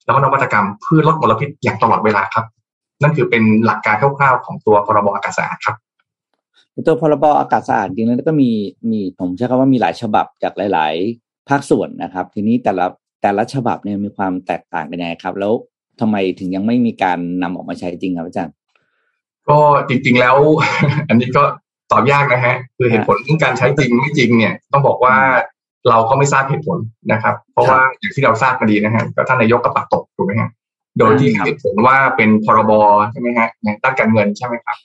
แล้วก็นวัตกรรมเพื่อลดมลพิษอย่างตลอดเวลาครับ นั่นคือเป็นหลักการคร่าวๆของตัวพรบอากาศสะอาดครับตัวพรบอากาศสะอาดจริงๆแล้วก็มีมีผมใช้คำว่ามีหลายฉบับจากหลาย ๆ ภาคส่วนนะครับ ทีนี้แต่ละ แต่ละฉบับเนี่ยมีความแตกต่างกันยังไงครับ แล้วทำไมถึงยังไม่มีการนำออกมาใช้จริงครับอาจารย์ ก็จริง ๆแล้ว อันนี้ก็ตอบยากนะฮะ คือเหตุผลการใช้จริงไม่จริงเนี่ย ต้องบอกว่าเราก็ไม่ทราบเหตุผลนะครับ เพราะว่าอย่างที่เราทราบมาดีนะฮะก็ท่านนายกก็ปักตกถูกไหมฮะโดยที่เหตุผลว่าเป็นพรบใช่ไหมฮะในด้านการเงินใช่ไหมครับ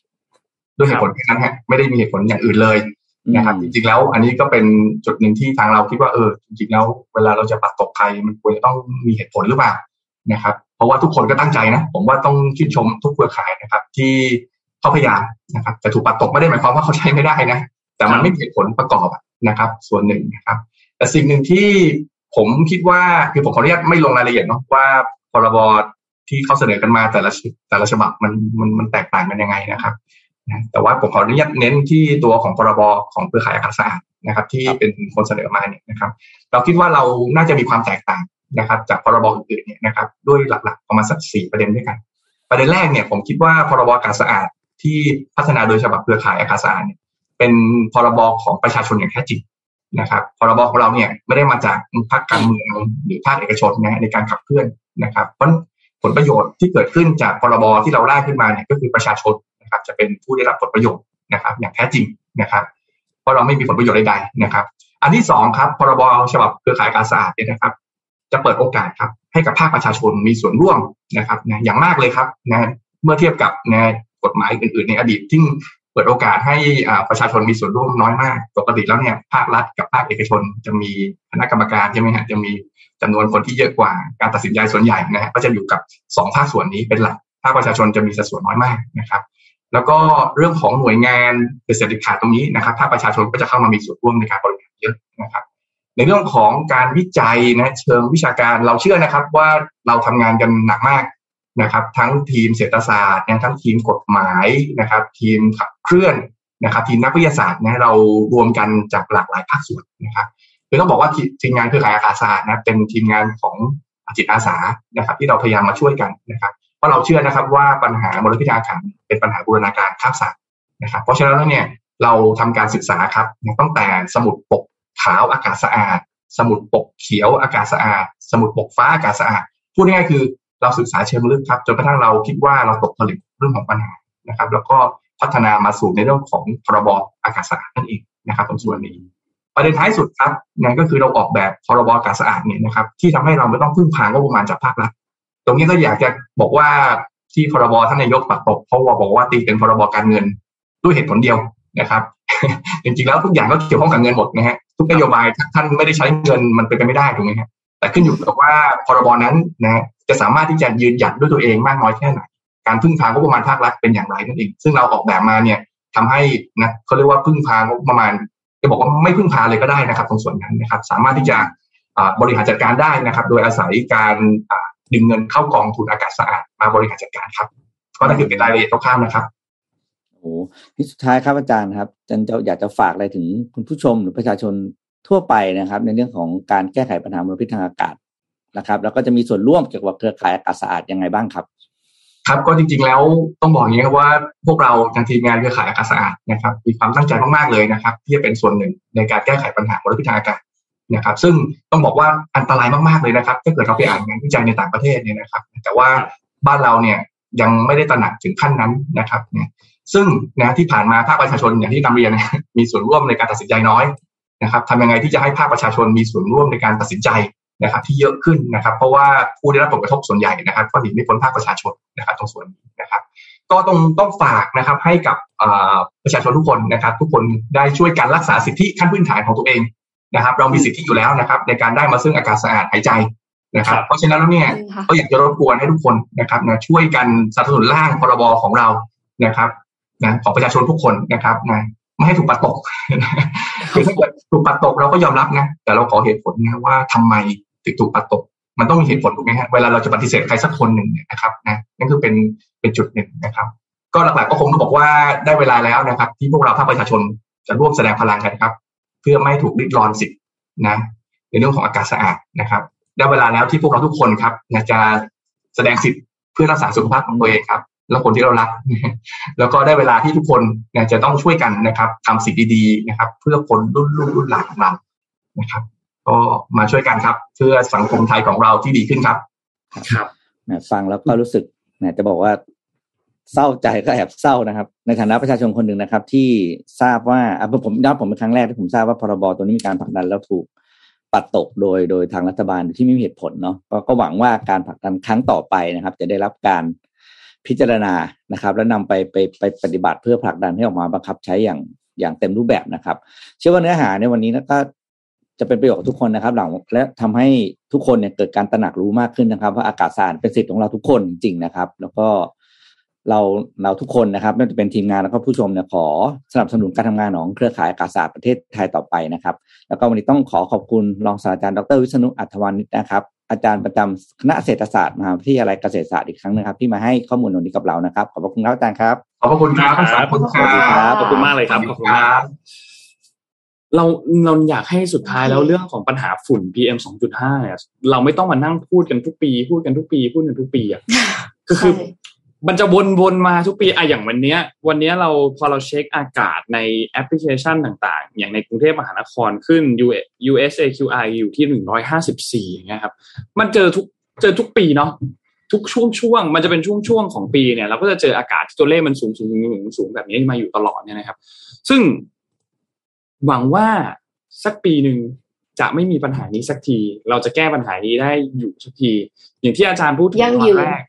ด้วยเหตุผลแค่นั้นฮะไม่ได้มีเหตุผลอย่างอื่นเลย นะครับจริงๆแล้วอันนี้ก็เป็นจุดหนึ่งที่ทางเราคิดว่าเออจริงๆแล้วเวลาเราจะปัดตกใครมันควรจะต้องมีเหตุผลหรือเปล่านะครับ เพราะว่าทุกคนก็ตั้งใจนะ ผมว่าต้องชื่นชมทุกเครือข่ายนะครับ ที่เขาพยายามนะครับแต่ถูกปัดตกไม่ได้หมายความว่าเขาใช้ไม่ได้นะแต่มันไม่มีเหตุผลประกอบนะครับ ส่วนหนึ่งนะครับ แต่สิ่งหนึ่งที่ผมคิดว่าคือผมขออนุญาตไม่ลงรายละเอียดเนาะว่าพรบที่เขาเสนอกันมาแต่ละแต่ละฉบับมันมันมันแตกต่างกันยังไงนะครับ นะแต่ว่าผมขออนุญาตเน้นที่ตัวของพรบของเครือข่ายอากาศสะอาดนะครับ ที่เป็นคนเสนอมาเนี่ยนะครับ เราคิดว่าเราน่าจะมีความแตกต่างนะครับ จากพรบอื่นๆเนี่ยนะครับ ด้วยหลักๆประมาณสักสี่ประเด็นด้วยกัน ประเด็นแรกเนี่ยผมคิดว่าพรบอากาศสะอาดที่พัฒนาโดยฉบับเครือข่ายอากาศสะอาดเนี่ยเป็นพรบของประชาชนอย่างแท้จริงนะครับพรบของเราเนี่ยไม่ได้มาจากภาคการเมืองหรือภาคเอกชนนะในการขับเคลื่อนนะครับ เพราะผลประโยชน์ที่เกิดขึ้นจากพรบที่เราได้ขึ้นมาเนี่ยก็คือประชาชน นะครับจะเป็นผู้ได้รับผลประโยชน์นะครับ อย่างแท้จริงนะครับ เพราะเราไม่มีผลประโยชน์ใดๆนะครับ อันที่สองครับพรบฉบับเครือข่ายการสะอาดเนี่ยนะครับ จะเปิดโอกาสครับ ให้กับภาคประชาชนมีส่วนร่วมนะครับนะอย่างมากเลยครับนะเมื่อเทียบกับนะกฎหมายอื่นๆ ในอดีตที่เปิดโอกาสให้ประชาชนมีส่วนร่วมน้อยมาก ปกติแล้วเนี่ยภาครัฐกับภาคเอกชนจะมีคณะกรรมการใช่ไหมฮะจะมีจำนวนคนที่เยอะกว่าการตัดสินใจส่วนใหญ่นะฮะก็จะอยู่กับสองภาคส่วนนี้เป็นหลักภาคประชาชนจะมีสัดส่วนน้อยมากนะครับ แล้วก็เรื่องของหน่วยงานเศรษฐกิจขาดตรงนี้นะครับภาคประชาชนก็จะเข้ามามีส่วนร่วมในการบริหารเยอะนะครับ ในเรื่องของการวิจัยนะเชิงวิชาการเราเชื่อนะครับ ว่าเราทำงานกันหนักมากนะครับ ทั้งทีมเศรษฐศาสตร์นะทั้งทีมกฎหมายนะครับ ทีมขับเคลื่อนนะครับ ทีมนักวิทยาศาสตร์นะเรารวมกันจากหลากหลายภาคส่วนนะครับคือต้องบอกว่าทีมงานเครือข่ายอากาศศาสตร์นะเป็นทีมงานของจิตอาสานะครับ ที่เราพยายามมาช่วยกันนะครับ เพราะเราเชื่อนะครับว่าปัญหามลพิษทางอากาศเป็นปัญหาบูรณาการข้ามศาสตร์นะครับเพราะฉะนั้นแล้วเนี่ยเราทำการศึกษาครับตั้งแต่สมุดปกขาวอากาศสะอาด สมุดปกเขียวอากาศสะอาด สมุดปกฟ้าอากาศสะอาดพูดง่ายๆคือเราศึกษาเชิงลึกครับจนกระทั่งเราคิดว่าเราตกผลึกเรื่องของปัญหานะครับ แล้วก็พัฒนามาสู่ในเรื่องของพรบอากาศสะอาดนั่นเองนะครับตรงส่วนนี้ ประเด็นท้ายสุดครับนั่นก็คือเราออกแบบพรบอากาศสะอาดเนี่ยนะครับที่ทำให้เราไม่ต้องพึ่งพางบประมาณจากภาครัฐ ตรงนี้ก็อยากจะบอกว่าที่พรบท่านนายกปัดตกเพราะว่าบอกว่าตีเป็นพรบการเงินด้วยเหตุผลเดียวนะครับจริงๆแล้วทุกอย่างก็เกี่ยวข้องกับเงินหมดนะฮะทุกนโยบายท่านไม่ได้ใช้เงินมันเป็นไปไม่ได้ถูกไหมครับแต่ขึ้นอยู่กับว่าพรบนั้นนะจะสามารถที่จะยืนหยัดด้วยตัวเองมากน้อยแค่ไหนการพึ่งพางบประมาณภาครัฐเป็นอย่างไรนั่นเอง ซึ่งเราออกแบบมาเนี่ยทำให้นะเขาเรียกว่าพึ่งพางบประมาณจะบอกว่าไม่พึ่งพาเลยก็ได้นะครับ ตรงส่วนนั้นนะครับ สามารถที่จะบริหารจัดการได้นะครับ โดยอาศัยการ ดึงเงินเข้ากองทุนอากาศสะอาดมาบริหารจัดการครับ ก็นั่นคือเป็นรายละเอียดคร่าวๆนะครับโอ้ที่สุดท้ายครับอาจารย์ครับอาจารย์จะอยากจะฝากอะไรถึงคุณผู้ชมหรือประชาชนทั่วไปนะครับ ในเรื่องของการแก้ไขปัญหามลพิษทางอากาศนะครับ แล้วก็จะมีส่วนร่วมเกี่ยวกับเครือข่ายอากาศสะอาดยังไงบ้างครับ ครับก็จริงๆแล้วต้องบอกอย่างนี้ครับว่าพวกเราทางทีมงานเครือข่ายอากาศสะอาดนะครับ มีความตั้งใจมากๆเลยนะครับ ที่จะเป็นส่วนหนึ่งในการแก้ไขปัญหามลพิษทางอากาศ นะครับซึ่งต้องบอกว่าอันตรายมากๆเลยนะครับ ถ้าเกิดเราไปอ่านงานวิจัยในต่างประเทศเนี่ยนะครับ แต่ว่าบ้านเราเนี่ยยังไม่ได้ตระหนักถึงขั้นนั้นนะครับเนี่ยซึ่งนะที่ผ่านมาภาคประชาชนอย่างที่นำเรียนมีส่วนร่วมในการตัดสินใจน้อยนะครับทำยังไงที่จะให้ภาคประชาชนมีส่วนร่วมในการตัดสินใจนะครับ ที่เยอะขึ้นนะครับ เพราะว่าผู้ได้รับผลกระทบส่วนใหญ่นะครับ ก็หนีไม่พ้นภาคประชาชนนะครับ ตรงส่วนนี้นะครับ ก็ต้องต้องฝากนะครับให้กับประชาชนทุกคนนะครับ ทุกคนได้ช่วยกันรักษาสิทธิขั้นพื้นฐานของตัวเอง นะครับ เรามีสิทธิอยู่แล้วนะครับ ในการได้มาซึ่งอากาศสะอาดหายใจนะครับ เพราะฉะนั้นแล้วเนี่ยก็อยากจะรบกวนให้ทุกคนนะครับนะช่วยกันสนับสนุนร่างพรบของเรานะครับนะของประชาชนทุกคนนะครับนะไม่ให้ถูกปัดตกคือถ้าเกิดถูกปัดตกเราก็ยอมรับนะแต่เราขอเหตุผลนะว่าทำไมถึงถูกปัดตก มันต้องมีเหตุผลถูกไหมฮะเวลาเราจะปฏิเสธใครสักคนหนึ่งเนี่ยนะครับนะนั่นคือเป็นเป็นจุดหนึ่งนะครับ ก็หลักๆก็คงต้องบอกว่าได้เวลาแล้วนะครับ ที่พวกเราภาคประชาชนจะร่วมแสดงพลังกันครับ เพื่อไม่ถูกริดรอนสิทธินะในเรื่องของอากาศสะอาดนะครับได้เวลาแล้วที่พวกเราทุกคนครับจะแสดงสิทธิ์เพื่อรักษาสุขภาพของตัวเองครับแล้วคนที่เรารัก แล้วก็ได้เวลาที่ทุกคนเนี่ยจะต้องช่วยกันนะครับทำสิ่งดีๆนะครับ เพื่อคนรุ่นลูกรุ่นหลานของเรานะครับ ก็มาช่วยกันครับ เพื่อสังคมไทยของเราที่ดีขึ้นครับ ครับฟังแล้วก็รู้สึกเนี่ยจะบอกว่า เศร้าใจก็แอบเศร้านะครับ ในฐานะประชาชนคนหนึ่งนะครับ ที่ทราบว่าอะผมย้อนผมเป็นครั้งแรกที่ผมทราบว่าพรบตัวนี้มีการผลักดันแล้วถูกปัดตกโดยโดยทางรัฐบาลที่ไม่มีเหตุผลเนาะก็หวังว่าการผลักดันครั้งต่อไปนะครับ จะได้รับการพิจารณานะครับ แล้วนำไปไปไปปฏิบัติเพื่อผลักดันให้ออกมาบังคับใช้อย่างอย่างเต็มรูปแบบนะครับ เชื่อว่าเนื้อหาในวันนี้นะก็จะเป็นประโยชน์กับทุกคนนะครับหลังและทำให้ทุกคนเนี่ยเกิดการตระหนักรู้มากขึ้นนะครับ ว่าอากาศสะอาดเป็นสิทธิ์ของเราทุกคนจริงนะครับ แล้วก็ เราเราทุกคนนะครับไม่ว่าจะเป็นทีมงานแล้วก็ผู้ชมเนี่ยขอสนับสนุนการทำงานของเครือข่ายอากาศศาสตร์ประเทศไทยต่อไปนะครับ แล้วก็วันนี้ต้องขอขอบคุณรองศาสตราจารย์ดรวิษณุอัธวานิชนะครับอาจารย์ประจำคณะเศรษฐศาสตร์มหาวิทยาลัยเกษตรศาสตร์อีกครั้งนะครับ ที่มาให้ข้อมูลวันนี้กับเรานะครับ ขอบพระคุณครับอาจารย์ครับขอบพระคุณครับทั้งสามคนคสวัสดีครัรับขอบคุณมากเลยครับขอบคุณมากเราเราอยากให้สุดท้ายแล้วเรื่องของปัญหาฝุ่น PM 2.5เนี่ยเราไม่ต้องมานั่งพูดกันทุกปี พูดกันทุกปี พูดกันทุกปีอะก็คือใช่ มันจะวนๆมาทุกปีอะอย่างวันเนี้ย วันเนี้ยเราพอเราเช็คอากาศในแอปพลิเคชันต่างๆ อย่างในกรุงเทพมหานครขึ้น USAQI อยู่ที่หนึ่งร้อยห้าสิบสี่อย่างเงี้ยครับ มันเจอทุกเจอทุกปีเนาะทุกช่วงช่วงมันจะเป็นช่วงช่วงของปีเนี่ยเราก็จะเจออากาศที่ตัวเลขมันสูงสูงสูงสูงแบบนี้มาอยู่ตลอดเนี่ยนะครับ ซึ่งหวังว่าสักปีหนึ่งจะไม่มีปัญหานี้สักที เราจะแก้ปัญหานี้ได้อยู่สักที อย่างที่อาจารย์พูดถึงตอนแรก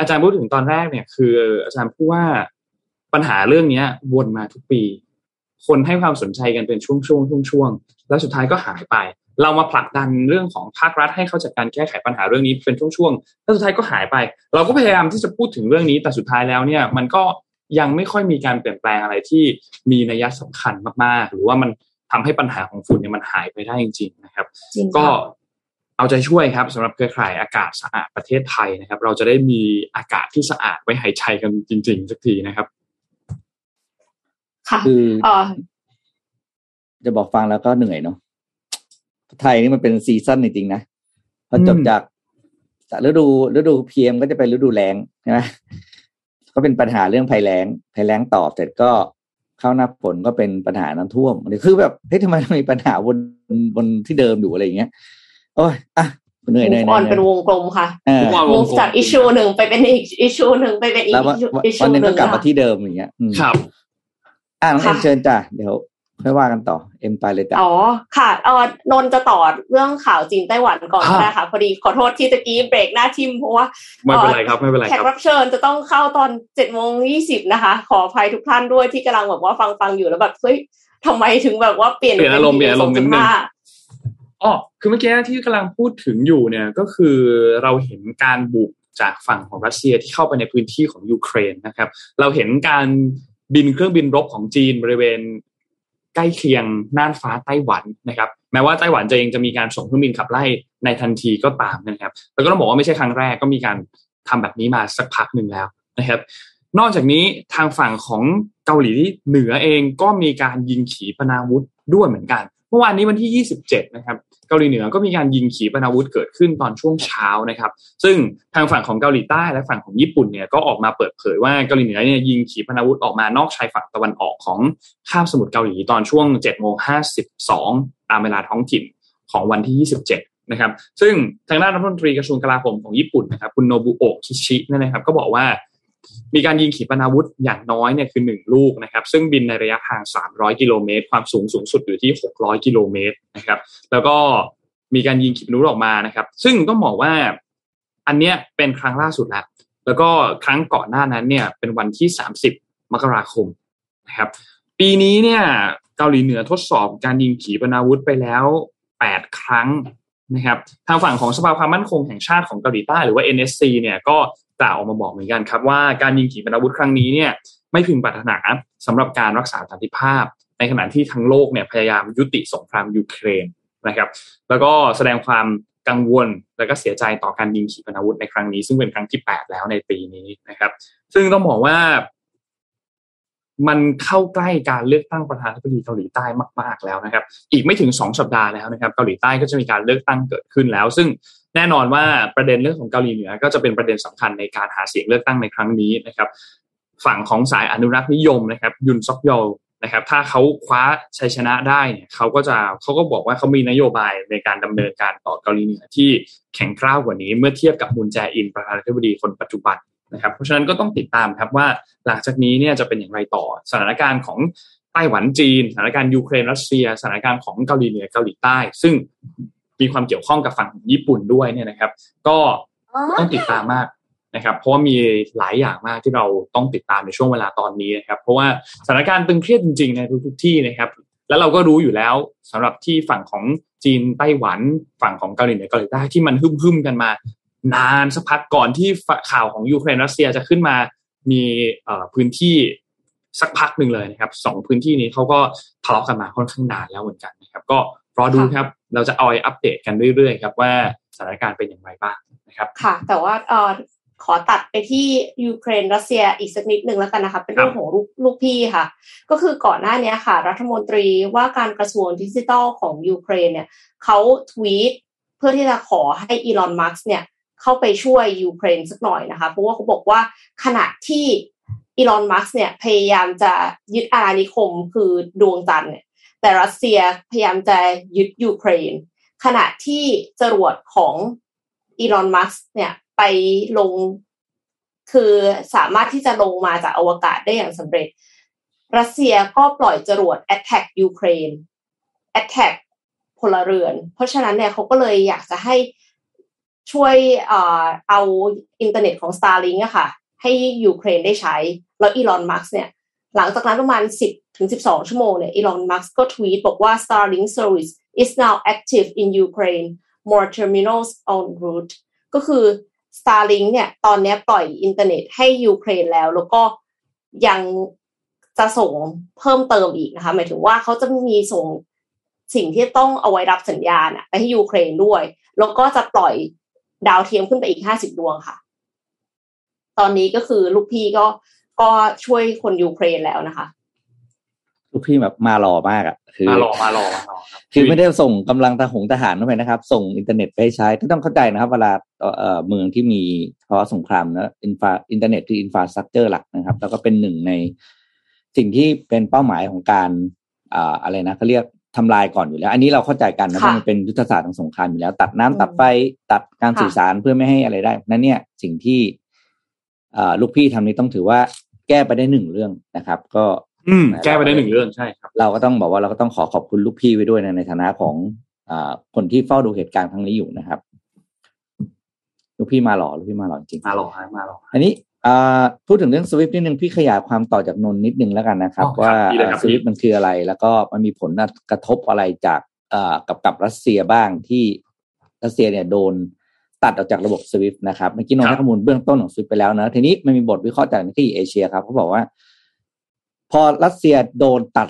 อาจารย์พูดถึงตอนแรกเนี่ย คืออาจารย์พูดว่าปัญหาเรื่องเนี้ยวนมาทุกปี คนให้ความสนใจกันเป็นช่วงช่วงช่วงช่วงๆแล้วสุดท้ายก็หายไป เรามาผลักดันเรื่องของภาครัฐให้เขาจัดการแก้ไขปัญหาเรื่องนี้เป็นช่วงๆแล้วสุดท้ายก็หายไป เราก็พยายามที่จะพูดถึงเรื่องนี้ แต่สุดท้ายแล้วเนี่ย มันก็ยังไม่ค่อยมีการเปลี่ยนแปลงอะไรที่มีนัยสำคัญมากๆ หรือว่ามันทำให้ปัญหาของฝุ่นเนี่ยมันหายไปได้จริง ๆ นะครับจริงก็ค่ะ เอาใจช่วยครับสำหรับเครือข่ายอากาศสะอาดประเทศไทยนะครับ เราจะได้มีอากาศที่สะอาดไว้หายใจกันจริง ๆ สักทีนะครับ ค่ะคือเอ่อจะบอกฟังแล้วก็เหนื่อยเนาะไทยนี่มันเป็น season จริงๆนะพอจบอืมจากจากฤดูฤดู PM ก็จะเป็นฤดูแล้งใช่ไหมก็เป็นปัญหาเรื่องภัยแล้งภัยแล้งตอบเสร็จก็เข้าหน้าฝนก็เป็นปัญหาน้ำท่วมคือแบบเฮ้ยทำไมมันมีปัญหาวนวนที่เดิมอยู่อะไรอย่างเงี้ย โอ้ยอะเหนื่อยเหนื่อยมเหนื่ออนยเป็นวงกลมค่ะเออ Move on มูฟจากอิชูหนึ่งไปเป็นอีกอิชูหนึ่งไปเป็นอีกแล้ววันอิชูวันหนึงหก็นึ่งกลับมาค่ะที่เดิมอย่างเงี้ยอืมครับ อะน้องเอ็มค่ะเชิญจ้ะเดี๋ยวค่อยว่ากันต่อเอ็มไปเลยจ้ะอ๋อค่ะเออนนท์จะต่อเรื่องข่าวจีนไต้หวันก่อนอ่าก็ได้ค่ะพอดีขอโทษที่ตะกี้เบรกหน้าทิมเพราะว่าไม่เป็นไรครับไม่เป็นไรแขคกรับรับเชิญจะต้องเข้าตอนเจ็ดโมงยี่สิบนะคะ ขออภัยทุกท่านด้วยที่กำลังแบบว่าฟังฟังๆอยู่แล้วแบบเฮ้ยทำไมถึงแบบว่าเปลี่ยนเปลี่ยนอารมณ์เปลี่ยนอารมณ์กันนิดนึง2.5 อ๋อคือเมื่อกี้ที่กำลังพูดถึงอยู่เนี่ยก็คือเราเห็นการบุกจากฝั่งของรัสเซียที่เข้าไปในพื้นที่ของยูเครนนะครับ เราเห็นการบินเครื่องบินรบของจีนบริเวณใกล้เคียงน่านฟ้าไต้หวันนะครับ แม้ว่าไต้หวันจะเองจะมีการส่งเครื่องบินขับไล่ในทันทีก็ตามนะครับแล้วก็ต้องบอกว่าไม่ใช่ครั้งแรกก็มีการทำแบบนี้มาสักพักหนึ่งแล้วนะครับ นอกจากนี้ทางฝั่งของเกาหลีเหนือเองก็มีการยิงขีปนาวุธด้วยเหมือนกัน เมื่อวานนี้วันที่ 27 นะครับ เกาหลีเหนือก็มีการยิงขีปนาวุธเกิดขึ้นตอนช่วงเช้านะครับ ซึ่งทางฝั่งของเกาหลีใต้และฝั่งของญี่ปุ่นเนี่ยก็ออกมาเปิดเผยว่าเกาหลีเหนือเนี่ยยิงขีปนาวุธออกมานอกชายฝั่งตะวันออกของคาบสมุทรเกาหลีตอนช่วง7โมง52 ตามเวลาท้องถิ่นของวันที่ 27 นะครับ ซึ่งทางด้านรัฐมนตรีกระทรวงกลาโหมของญี่ปุ่นนะครับ คุณโนบุโอะคิชิเนยนะครับ ก็บอกว่า มีการยิงขีปนาวุธอย่างน้อยเนี่ยคือหนึ่งลูกนะครับ ซึ่งบินในระยะทาง 300 กิโลเมตร ความสูงสูงสุดอยู่ที่ 600 กิโลเมตรนะครับ แล้วก็มีการยิงขีปนาวุธออกมานะครับ ซึ่งต้องบอกว่าอันเนี้ยเป็นครั้งล่าสุดแล้วแล้วก็ครั้งก่อนหน้านั้นเนี่ยเป็นวันที่ 30 มกราคมนะครับ ปีนี้เนี่ยเกาหลีเหนือทดสอบการยิงขีปนาวุธไปแล้ว 8 ครั้ง นะครับทางฝั่งของสภาความมั่นคงแห่งชาติของเกาหลีใต้หรือว่า NSC เนี่ยก็กล่าวออกมาบอกเหมือนกันครับว่าการยิงขีปนาวุธครั้งนี้เนี่ยไม่พึงปรารถนาสำหรับการรักษาสันติภาพ ในขณะที่ทั้งโลกเนี่ยพยายามยุติสงครามยูเครนนะครับ แล้วก็แสดงความกังวลและก็เสียใจต่อการยิงขีปนาวุธในครั้งนี้ ซึ่งเป็นครั้งที่ 8 แล้วในปีนี้นะครับ ซึ่งต้องบอกว่า มันเข้าใกล้การเลือกตั้งประธานาธิบดีเกาหลีใต้มาก ๆแล้วนะครับ อีกไม่ถึงสองสัปดาห์แล้วนะครับ เกาหลีใต้ก็จะมีการเลือกตั้งเกิดขึ้นแล้ว ซึ่งแน่นอนว่าประเด็นเรื่องของเกาหลีเหนือก็จะเป็นประเด็นสำคัญในการหาเสียงเลือกตั้งในครั้งนี้นะครับ ฝั่งของสายอนุรักษ์นิยมนะครับ ยุนซอกโยลนะครับ ถ้าเขาคว้าชัยชนะได้เนี่ยเขาก็จะเขาก็บอกว่าเขามีนโยบายในการดำเนินการต่อเกาหลีเหนือที่แข็งกร้าวกว่านี้ เมื่อเทียบกับมุนแจอินประธานาธิบดีคนปัจจุบัน นะครับเพราะฉะนั้นก็ต้องติดตามครับว่าหลังจากนี้เนี่ยจะเป็นอย่างไรต่อสถานการณ์ของไต้หวันจีน สถานการณ์ยูเครนรัสเซีย สถานการณ์ของเกาหลีเหนือเกาหลีใต้ ซึ่งมีความเกี่ยวข้องกับฝั่งญี่ปุ่นด้วยเนี่ยนะครับ ก็ต้องติดตามมากนะครับ เพราะว่ามีหลายอย่างมากที่เราต้องติดตามในช่วงเวลาตอนนี้นะครับ เพราะว่าสถานการณ์ตึงเครียดจริงๆในทุกๆที่นะครับ แล้วเราก็รู้อยู่แล้วสำหรับที่ฝั่งของจีนไต้หวันฝั่งของเกาหลีเหนือเกาหลีใต้ที่มันฮึ่มๆกันมา นานสักพักก่อนที่ข่าวของยูเครนรัสเซียจะขึ้นมามีพื้นที่สักพักหนึ่งเลยนะครับสองพื้นที่นี้เขาก็ทะเลาะกันมาค่อนข้างนานแล้วเหมือนกันนะครับ ก็รอดูครับเราจะเอาไอัปเดตกันเรื่อยๆครับว่าสถานการณ์เป็นอย่างไรบ้างนะครับ ค่ะ แต่ว่าเออขอตัดไปที่ยูเครนรัสเซียอีกสักนิดหนึ่งแล้วกันนะคะเป็นเรื่องของลูกลูกพี่ค่ะ ก็คือก่อนหน้านี้ค่ะ รัฐมนตรีว่าการกระทรวงดิจิทัลของยูเครนเนี่ยเขาทวีตเพื่อที่จะขอให้อีลอนมัสก์เนี่ย เข้าไปช่วยยูเครนสักหน่อยนะคะ เพราะว่าเขาบอกว่าขณะที่อีลอนมัสเนี่ยพยายามจะยึดอาณานิคมคือดวงจันทร์เนี่ยแต่รัสเซียพยายามจะยึดยูเครน ขณะที่จรวดของอีลอนมัสเนี่ยไปลงคือสามารถที่จะลงมาจากอวกาศได้อย่างสำเร็จ รัสเซียก็ปล่อยจรวด attack ยูเครน attack พลเรือน เพราะฉะนั้นเนี่ยเขาก็เลยอยากจะให้ ช่วยเอาอินเทอร์เน็ตของ Starlink อะค่ะ ให้ยูเครนได้ใช้ แล้วอีลอนมัสก์เนี่ย หลังจากนั้นประมาณ 10ถึง12 ชั่วโมงเนี่ยอีลอนมัสก์ก็ทวีตบอกว่า Starlink service is now active in Ukraine more terminals en route ก็คือ Starlink เนี่ย ตอนนี้ปล่อยอินเทอร์เน็ตให้ยูเครนแล้ว แล้วก็ยังจะส่งเพิ่มเติมอีกนะคะ หมายถึงว่าเขาจะมีส่งสิ่งที่ต้องเอาไว้รับสัญญาณไปให้ยูเครนด้วย แล้วก็จะปล่อย ดาวเทียมขึ้นไปอีกห้าสิบดวงค่ะ ตอนนี้ก็คือลูกพี่ก็ก็ช่วยคนยูเครนแล้วนะคะลูกพี่แบบมาหล่อมากอะคือมาหล่อมาหล่อมาหล่อคือไม่ได้ส่งกำลังทหงทหารเข้าไปนะครับ ส่งอินเทอร์เน็ตไปใช้ต้องเข้าใจนะครับ เวลาเอ่อเมืองที่มีภาวะสงครามนะ infra อินเทอร์เน็ตคือ infrastructure หลักนะครับ แล้วก็เป็นหนึ่งในสิ่งที่เป็นเป้าหมายของการอ่าอะไรนะเขาเรียก ทำลายก่อนอยู่แล้ว อันนี้เราเข้าใจกันนะว่ามันเป็นยุทธศาสตร์ของสงครามอยู่แล้ว ตัดน้ำตัดไฟตัดการสื่อสารเพื่อไม่ให้อะไรได้นั้นเนี่ยสิ่งที่ลูกพี่ทำนี้ต้องถือว่าแก้ไปได้หนึ่งเรื่องนะครับ ก็อืมแก้ไปได้หนึ่งเรื่องใช่ครับ เราก็ต้องบอกว่าเราก็ต้องขอขอบคุณลูกพี่ไว้ด้วยในในฐานะของอคนที่เฝ้าดูเหตุการณ์ครั้งนี้อยู่นะครับ ลูกพี่มาหล่อลูกพี่มาหล่อจริงมาหล่อมาหล่ออันนี้ พูดถึงเรื่องสวิฟนิดนึงพี่ขยายความต่อจากนนนิดนึงแล้วกันนะครับ ว่าสวิฟมันคืออะไร แล้วก็มันมีผลกระทบอะไรจากกับกับรัสเซียบ้างที่รัสเซียเนี่ยโดนตัดออกจากระบบสวิฟนะครับเมื่อกี้นนให้ข้อมูลเบื้องต้นของสวิฟไปแล้วนะทีนี้มันมีบทวิเคราะห์จากที่เอเชียครับเขาบอกว่า พอรัสเซียโดนตัด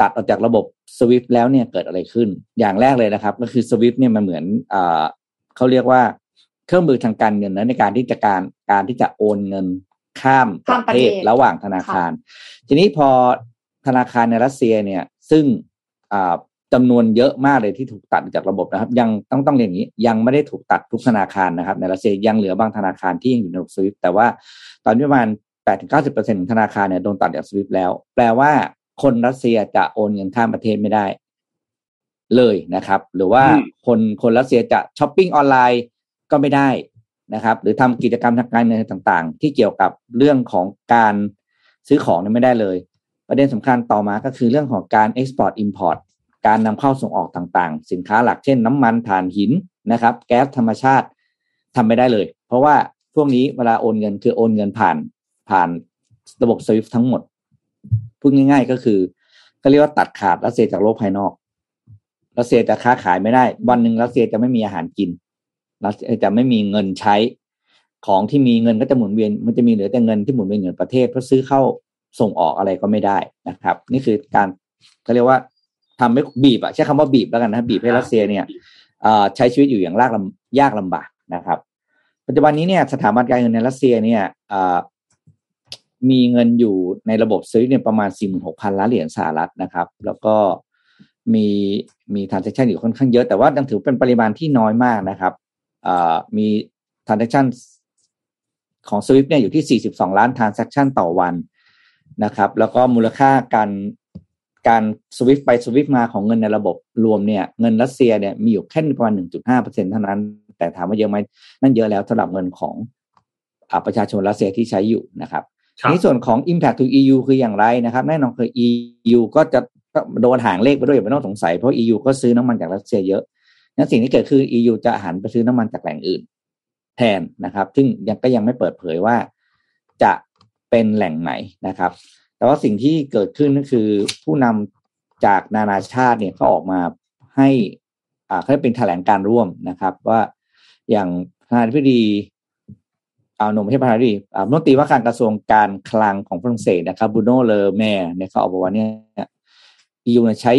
ตัดออกจากระบบสวิฟแล้วเนี่ยเกิดอะไรขึ้น อย่างแรกเลยนะครับ ก็คือสวิฟเนี่ยมันเหมือนอ่าเขาเรียกว่า เครื่องมือทางการเงินนะในการที่จะการการที่จะโอนเงินข้ามประเทศระหว่างธนาคาร ทีนี้พอธนาคารในรัสเซียเนี่ย ซึ่งจำนวนเยอะมากเลยที่ถูกตัดจากระบบนะครับ ยังต้องต้องเรียนอย่างนี้ ยังไม่ได้ถูกตัดทุกธนาคารนะครับ ในรัสเซียยังเหลือบางธนาคารที่ยังอยู่ในระบบสวิฟแต่ว่าตอนนี้ประมาณแปดถึงเก้าสิบเปอร์เซ็นของธนาคารเนี่ยโดนตัดจาก SWIFT แล้ว แปลว่าคนรัสเซียจะโอนเงินข้ามประเทศไม่ได้ เลยนะครับ หรือว่าคนคนรัสเซียจะช้อปปิ้งออนไลน์ ก็ไม่ได้นะครับ หรือทำกิจกรรมทางการเงินต่างๆ ที่เกี่ยวกับเรื่องของการซื้อของนี่ไม่ได้เลย ประเด็นสำคัญต่อมาก็คือเรื่องของการ export import การนำเข้าส่งออกต่างๆ สินค้าหลักเช่น น้ำมันถ่านหินนะครับ แก๊สธรรมชาติทำไม่ได้เลย เพราะว่าพวกนี้เวลาโอนเงินคือโอนเงินผ่านผ่านระบบ SWIFT ทั้งหมดพูดง่าย ๆ ก็คือก็เรียกว่าตัดขาดรัสเซียจากโลกภายนอกรัสเซียจะค้าขายไม่ได้ วันหนึ่งรัสเซียจะไม่มีอาหารกิน ราจะไม่มีเงินใช้ ของที่มีเงินก็จะหมุนเวียน มันจะมีเหลือแต่เงินที่หมุนเวียนเงินประเทศเพื่อซื้อเข้าส่งออกอะไรก็ไม่ได้นะครับ นี่คือการเขาเรียกว่าทำให้บีบอะใช้คำว่าบีบแล้วกันนะบีบให้รัสเซียเนี่ยใช้ชีวิตอยู่อย่างยากลำยากลำบากนะครับ ปัจจุบันนี้เนี่ยสถาบันการเงินในรัสเซียเนี่ยมีเงินอยู่ในระบบซื้อเนี่ยประมาณสี่หมื่นหกพันล้านเหรียญสหรัฐนะครับ แล้วก็มีมีทรานเซ็คชันอยู่ค่อนข้างเยอะแต่ว่ายังถือเป็นปริมาณที่น้อยมากนะครับ มี transaction ของ Swift เนี่ยอยู่ที่ 42 ล้าน transaction ต่อวันนะครับ แล้วก็มูลค่าการการ Swift ไป Swift มาของเงินในระบบรวมเนี่ยเงินรัสเซียเนี่ยมีอยู่แค่ประมาณ 1.5%เท่านั้น แต่ถามว่าเยอะไหมนั่นเยอะแล้วสำหรับเงินของอประชาชนรัสเซียที่ใช้อยู่นะครับในส่วนของ Impact to EU คืออย่างไรนะครับ แน่นอนคือ EU ก็จะโดนหางเลขไปด้วยไม่ต้องสงสัยเพราะ EU ก็ซื้อน้ำมันจากรัสเซียเยอะ นั้นสิ่งที่เกิดคือ EU จะหันไปซื้อน้ำมันจากแหล่งอื่น แทนนะครับ ซึ่งยังก็ยังไม่เปิดเผยว่าจะเป็นแหล่งไหนนะครับ แต่ว่าสิ่งที่เกิดขึ้นก็คือผู้นำจากนานาชาติเนี่ยก็ออกมาให้อ่าเขาเป็นแถลงการร่วมนะครับ ว่าอย่างประธานาธิบดีเอาหนุ่มใช่ประธานาธิบดีอ่ารัฐมนตรีว่าการกระทรวงการคลังของฝรั่งเศสนะครับบูโนเลอแมร์เนี่ยเขาออกมาว่าเนี่ย EU เนี่ยใช้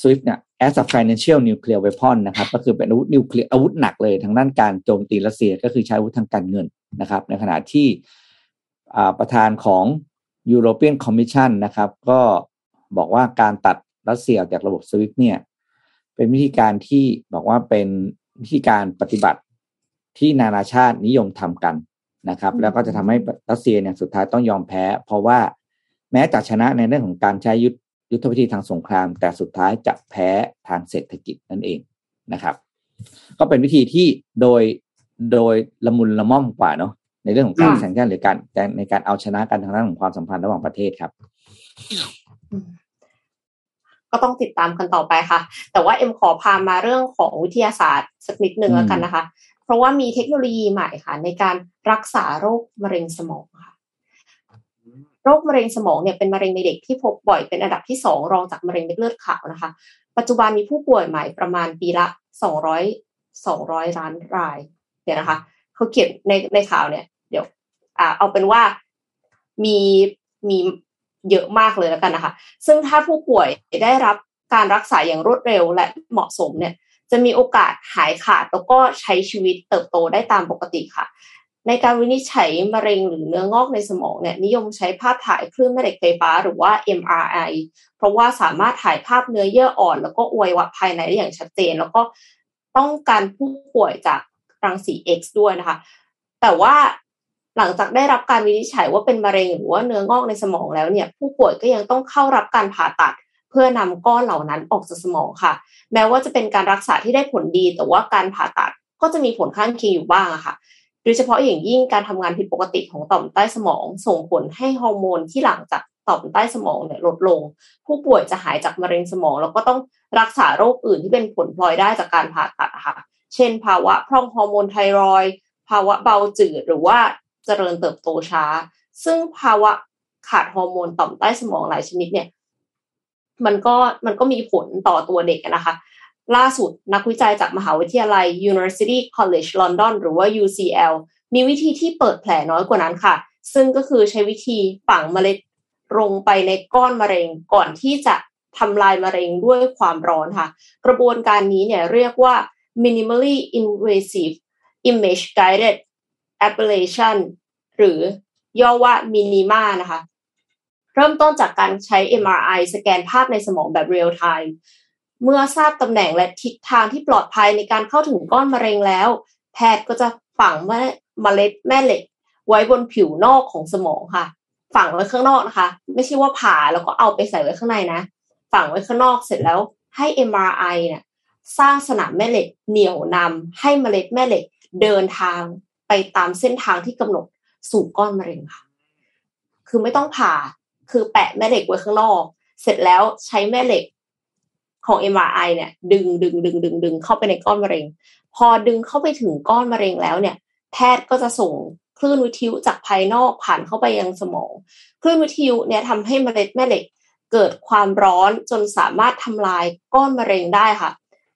SWIFT เนี่ย as a financial nuclear weapon นะครับก็คือเป็นอาวุธนิวเคลียร์อาวุธหนักเลยทางด้านการโจมตีรัสเซียก็คือใช้อาวุธทางการเงินนะครับ ในขณะที่ประธานของ European Commission นะครับ ก็บอกว่าการตัดรัสเซียออกจากระบบ SWIFT เนี่ย เป็นวิธีการที่บอกว่าเป็นวิธีการปฏิบัติที่นานาชาตินิยมทำกันนะครับ แล้วก็จะทำให้รัสเซียเนี่ยสุดท้ายต้องยอมแพ้ เพราะว่าแม้จะชนะในเรื่องของการใช้ยุทธ ยุทธวิธีทางสงคราม แต่สุดท้ายจะแพ้ทางเศรษฐกิจนั่นเองนะครับ ก็เป็นวิธีที่โดยโดยละมุนละม่อมกว่าเนาะในเรื่องของการอืมแข่งขันหรือการในการเอาชนะกันทางด้านของความสัมพันธ์ระหว่างประเทศครับก็ต้องติดตามกันต่อไปค่ะ แต่ว่าเอ็มขอพามาเรื่องของวิทยาศาสตร์สักนิดหนึ่งอืมแล้วกันนะคะ เพราะว่ามีเทคโนโลยีใหม่ค่ะ ในการรักษาโรคมะเร็งสมองค่ะ โรคมะเร็งสมองเนี่ยเป็นมะเร็งในเด็กที่พบบ่อยเป็นอันดับที่สองรองจากมะเร็งเม็ดเลือดขาวนะคะ ปัจจุบันมีผู้ป่วยใหม่ประมาณปีละสองร้อยสองร้อยล้านรายเดี๋ยนะคะเขาเขียนในในข่าวเนี่ย เดี๋ยวอ่าเอาเป็นว่ามีมีเยอะมากเลยแล้วกันนะคะ ซึ่งถ้าผู้ป่วยได้รับการรักษาอย่างรวดเร็วและเหมาะสมเนี่ย จะมีโอกาสหายขาดแล้วก็ใช้ชีวิตเติบโตได้ตามปกติค่ะ ในการวินิจฉัยมะเร็งหรือเนื้องอกในสมองเนี่ยนิยมใช้ภาพถ่ายคลื่นแม่เหล็กไฟฟ้าหรือว่า MRI เพราะว่าสามารถถ่ายภาพเนื้อเยื่ออ่อน แล้วก็อวัยวะภายในได้อย่างชัดเจน แล้วก็ป้องกันผู้ป่วยจากรังสี X ด้วยนะคะ แต่ว่าหลังจากได้รับการวินิจฉัยว่าเป็นมะเร็งหรือว่าเนื้องอกในสมองแล้วเนี่ย ผู้ป่วยก็ยังต้องเข้ารับการผ่าตัดเพื่อนำก้อนเหล่านั้นออกจากสมองค่ะ แม้ว่าจะเป็นการรักษาที่ได้ผลดี แต่ว่าการผ่าตัดก็จะมีผลข้างเคียงอยู่บ้างค่ะ โดยเฉพาะอย่างยิ่งการทำงานผิดปกติของต่อมใต้สมอง ส่งผลให้ฮอร์โมนที่หลังจากต่อมใต้สมองเนี่ยลดลง ผู้ป่วยจะหายจากมะเร็งสมอง แล้วก็ต้องรักษาโรคอื่นที่เป็นผลพลอยได้จากการผ่าตัดค่ะ เช่น ภาวะพร่องฮอร์โมนไทรอยด์ภาวะเบาจืดหรือว่าเจริญเติบโตช้า ซึ่งภาวะขาดฮอร์โมนต่อมใต้สมองหลายชนิดเนี่ย มันก็มันก็มีผลต่อตัวเด็กนะคะ ล่าสุดนักวิจัยจากมหาวิทยาลัย University College London หรือว่า UCL มีวิธีที่เปิดแผลน้อยกว่านั้นค่ะ ซึ่งก็คือใช้วิธีฝังเมล็ดลงไปในก้อนมะเร็งก่อนที่จะทำลายมะเร็งด้วยความร้อนค่ะ กระบวนการนี้เนี่ยเรียกว่า minimally invasive image guided ablation หรือย่อว่า minima นะคะ เริ่มต้นจากการใช้ MRI สแกนภาพในสมองแบบ real time เมื่อทราบตำแหน่งและทิศทางที่ปลอดภัยในการเข้าถึงก้อนมะเร็งแล้ว แพทย์ก็จะฝังเมล็ดแม่เหล็ก ไว้บนผิวนอกของสมองค่ะ ฝังไว้ข้างนอกนะคะ ไม่ใช่ว่าผ่าแล้วก็เอาไปใส่ไว้ข้างในนะ ฝังไว้ข้างนอกเสร็จแล้วให้ MRI เนี่ยสร้างสนามแม่เหล็กเหนี่ยวนำให้เมล็ดแม่เหล็กเดินทางไปตามเส้นทางที่กำหนดสู่ก้อนมะเร็งค่ะ คือไม่ต้องผ่าคือแปะแม่เหล็กไว้ข้างนอก เสร็จแล้วใช้แม่เหล็ก ของ MRI เนี่ยดึงดึงดึงดึงดึงเข้าไปในก้อนมะเร็ง พอดึงเข้าไปถึงก้อนมะเร็งแล้วเนี่ย แพทย์ก็จะส่งคลื่นวิทยุจากภายนอกผ่านเข้าไปยังสมอง คลื่นวิทยุเนี่ยทำให้เมล็ดแม่เหล็กเกิดความร้อนจนสามารถทำลายก้อนมะเร็งได้ค่ะ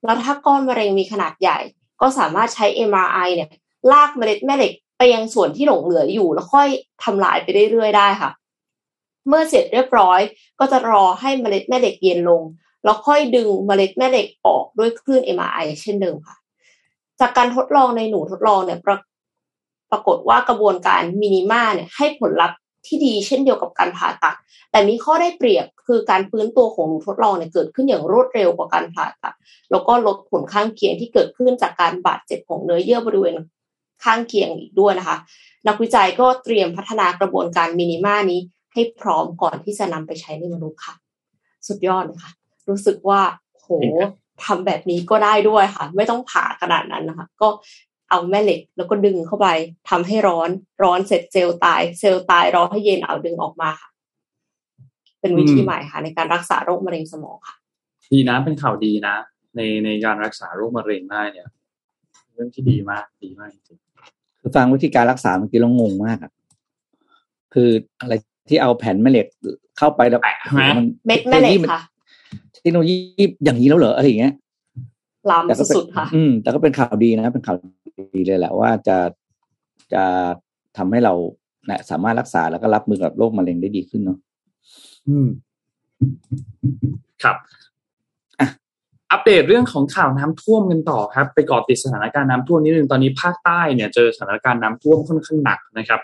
แล้วถ้าก้อนมะเร็งมีขนาดใหญ่ ก็สามารถใช้ MRI เนี่ยลากเมล็ดแม่เหล็กไปยังส่วนที่หลงเหลืออยู่ แล้วค่อยทำลายไปเรื่อยๆได้ค่ะ เมื่อเสร็จเรียบร้อย ก็จะรอให้เมล็ดแม่เหล็กเย็นลง แล้วค่อยดึงเมล็ดแม่เหล็กออกด้วยคลื่น MRI เช่นเดิมค่ะ จากการทดลองในหนูทดลองเนี่ยปรปรากฏว่ากระบวนการมินิมาเนี่ยให้ผลลัพธ์ที่ดีเช่นเดียวกับการผ่าตัด แต่มีข้อได้เปรียบคือการฟื้นตัวของหนูทดลองเนี่ยเกิดขึ้นอย่างรวดเร็วกว่าการผ่าตัด แล้วก็ลดผลข้างเคียงที่เกิดขึ้นจากการบาดเจ็บของเนื้อเยื่อบริเวณข้างเคียงอีกด้วยนะคะ นักวิจัยก็เตรียมพัฒนากระบวนการมินิมานี้ให้พร้อมก่อนที่จะนำไปใช้ในมนุษย์ค่ะ สุดยอดเลยค่ะ รู้สึกว่าโหทำแบบนี้ก็ได้ด้วยค่ะ ไม่ต้องผ่าขนาดนั้นนะคะ ก็เอาแม่เหล็กแล้วก็ดึงเข้าไปทำให้ร้อนร้อนเสร็จเซลล์ตาย เซลล์ตายรอให้เย็นเอาดึงออกมาค่ะ เป็นวิธีใหม่ค่ะ ในการรักษาโรคมะเร็งสมองค่ะ ดีนะเป็นข่าวดีนะ ในในการรักษาโรคมะเร็งได้เนี่ย เรื่องที่ดีมากดีมากจริงคือฟังวิธีการรักษาเมื่อกี้เรางงมากอะคืออะไรที่เอาแผ่นแม่เหล็กเข้าไปแล้วแปะใช่ไหมนเม็ดแม่เหล็กค่ะ เทคโนโลยีอย่างนี้แล้วเหรออะไรอย่างเงี้ยล้แต่ก็เป็นำสุดๆค่ะ อืม แต่ก็เป็นข่าวดีนะ เป็นข่าวดีเลยแหละว่าจะจะทำให้เราเนี่ยสามารถรักษาแล้วก็รับมือกับโรคมะเร็งได้ดีขึ้นเนาะอืม ครับอะอัปเดตเรื่องของข่าวน้ำท่วมกันต่อครับ ไปเกาะติดสถานการณ์น้ำท่วมนิดนึงตอนนี้ภาคใต้เนี่ยเจอสถานการณ์น้ำท่วมค่อนข้างหนักนะครับ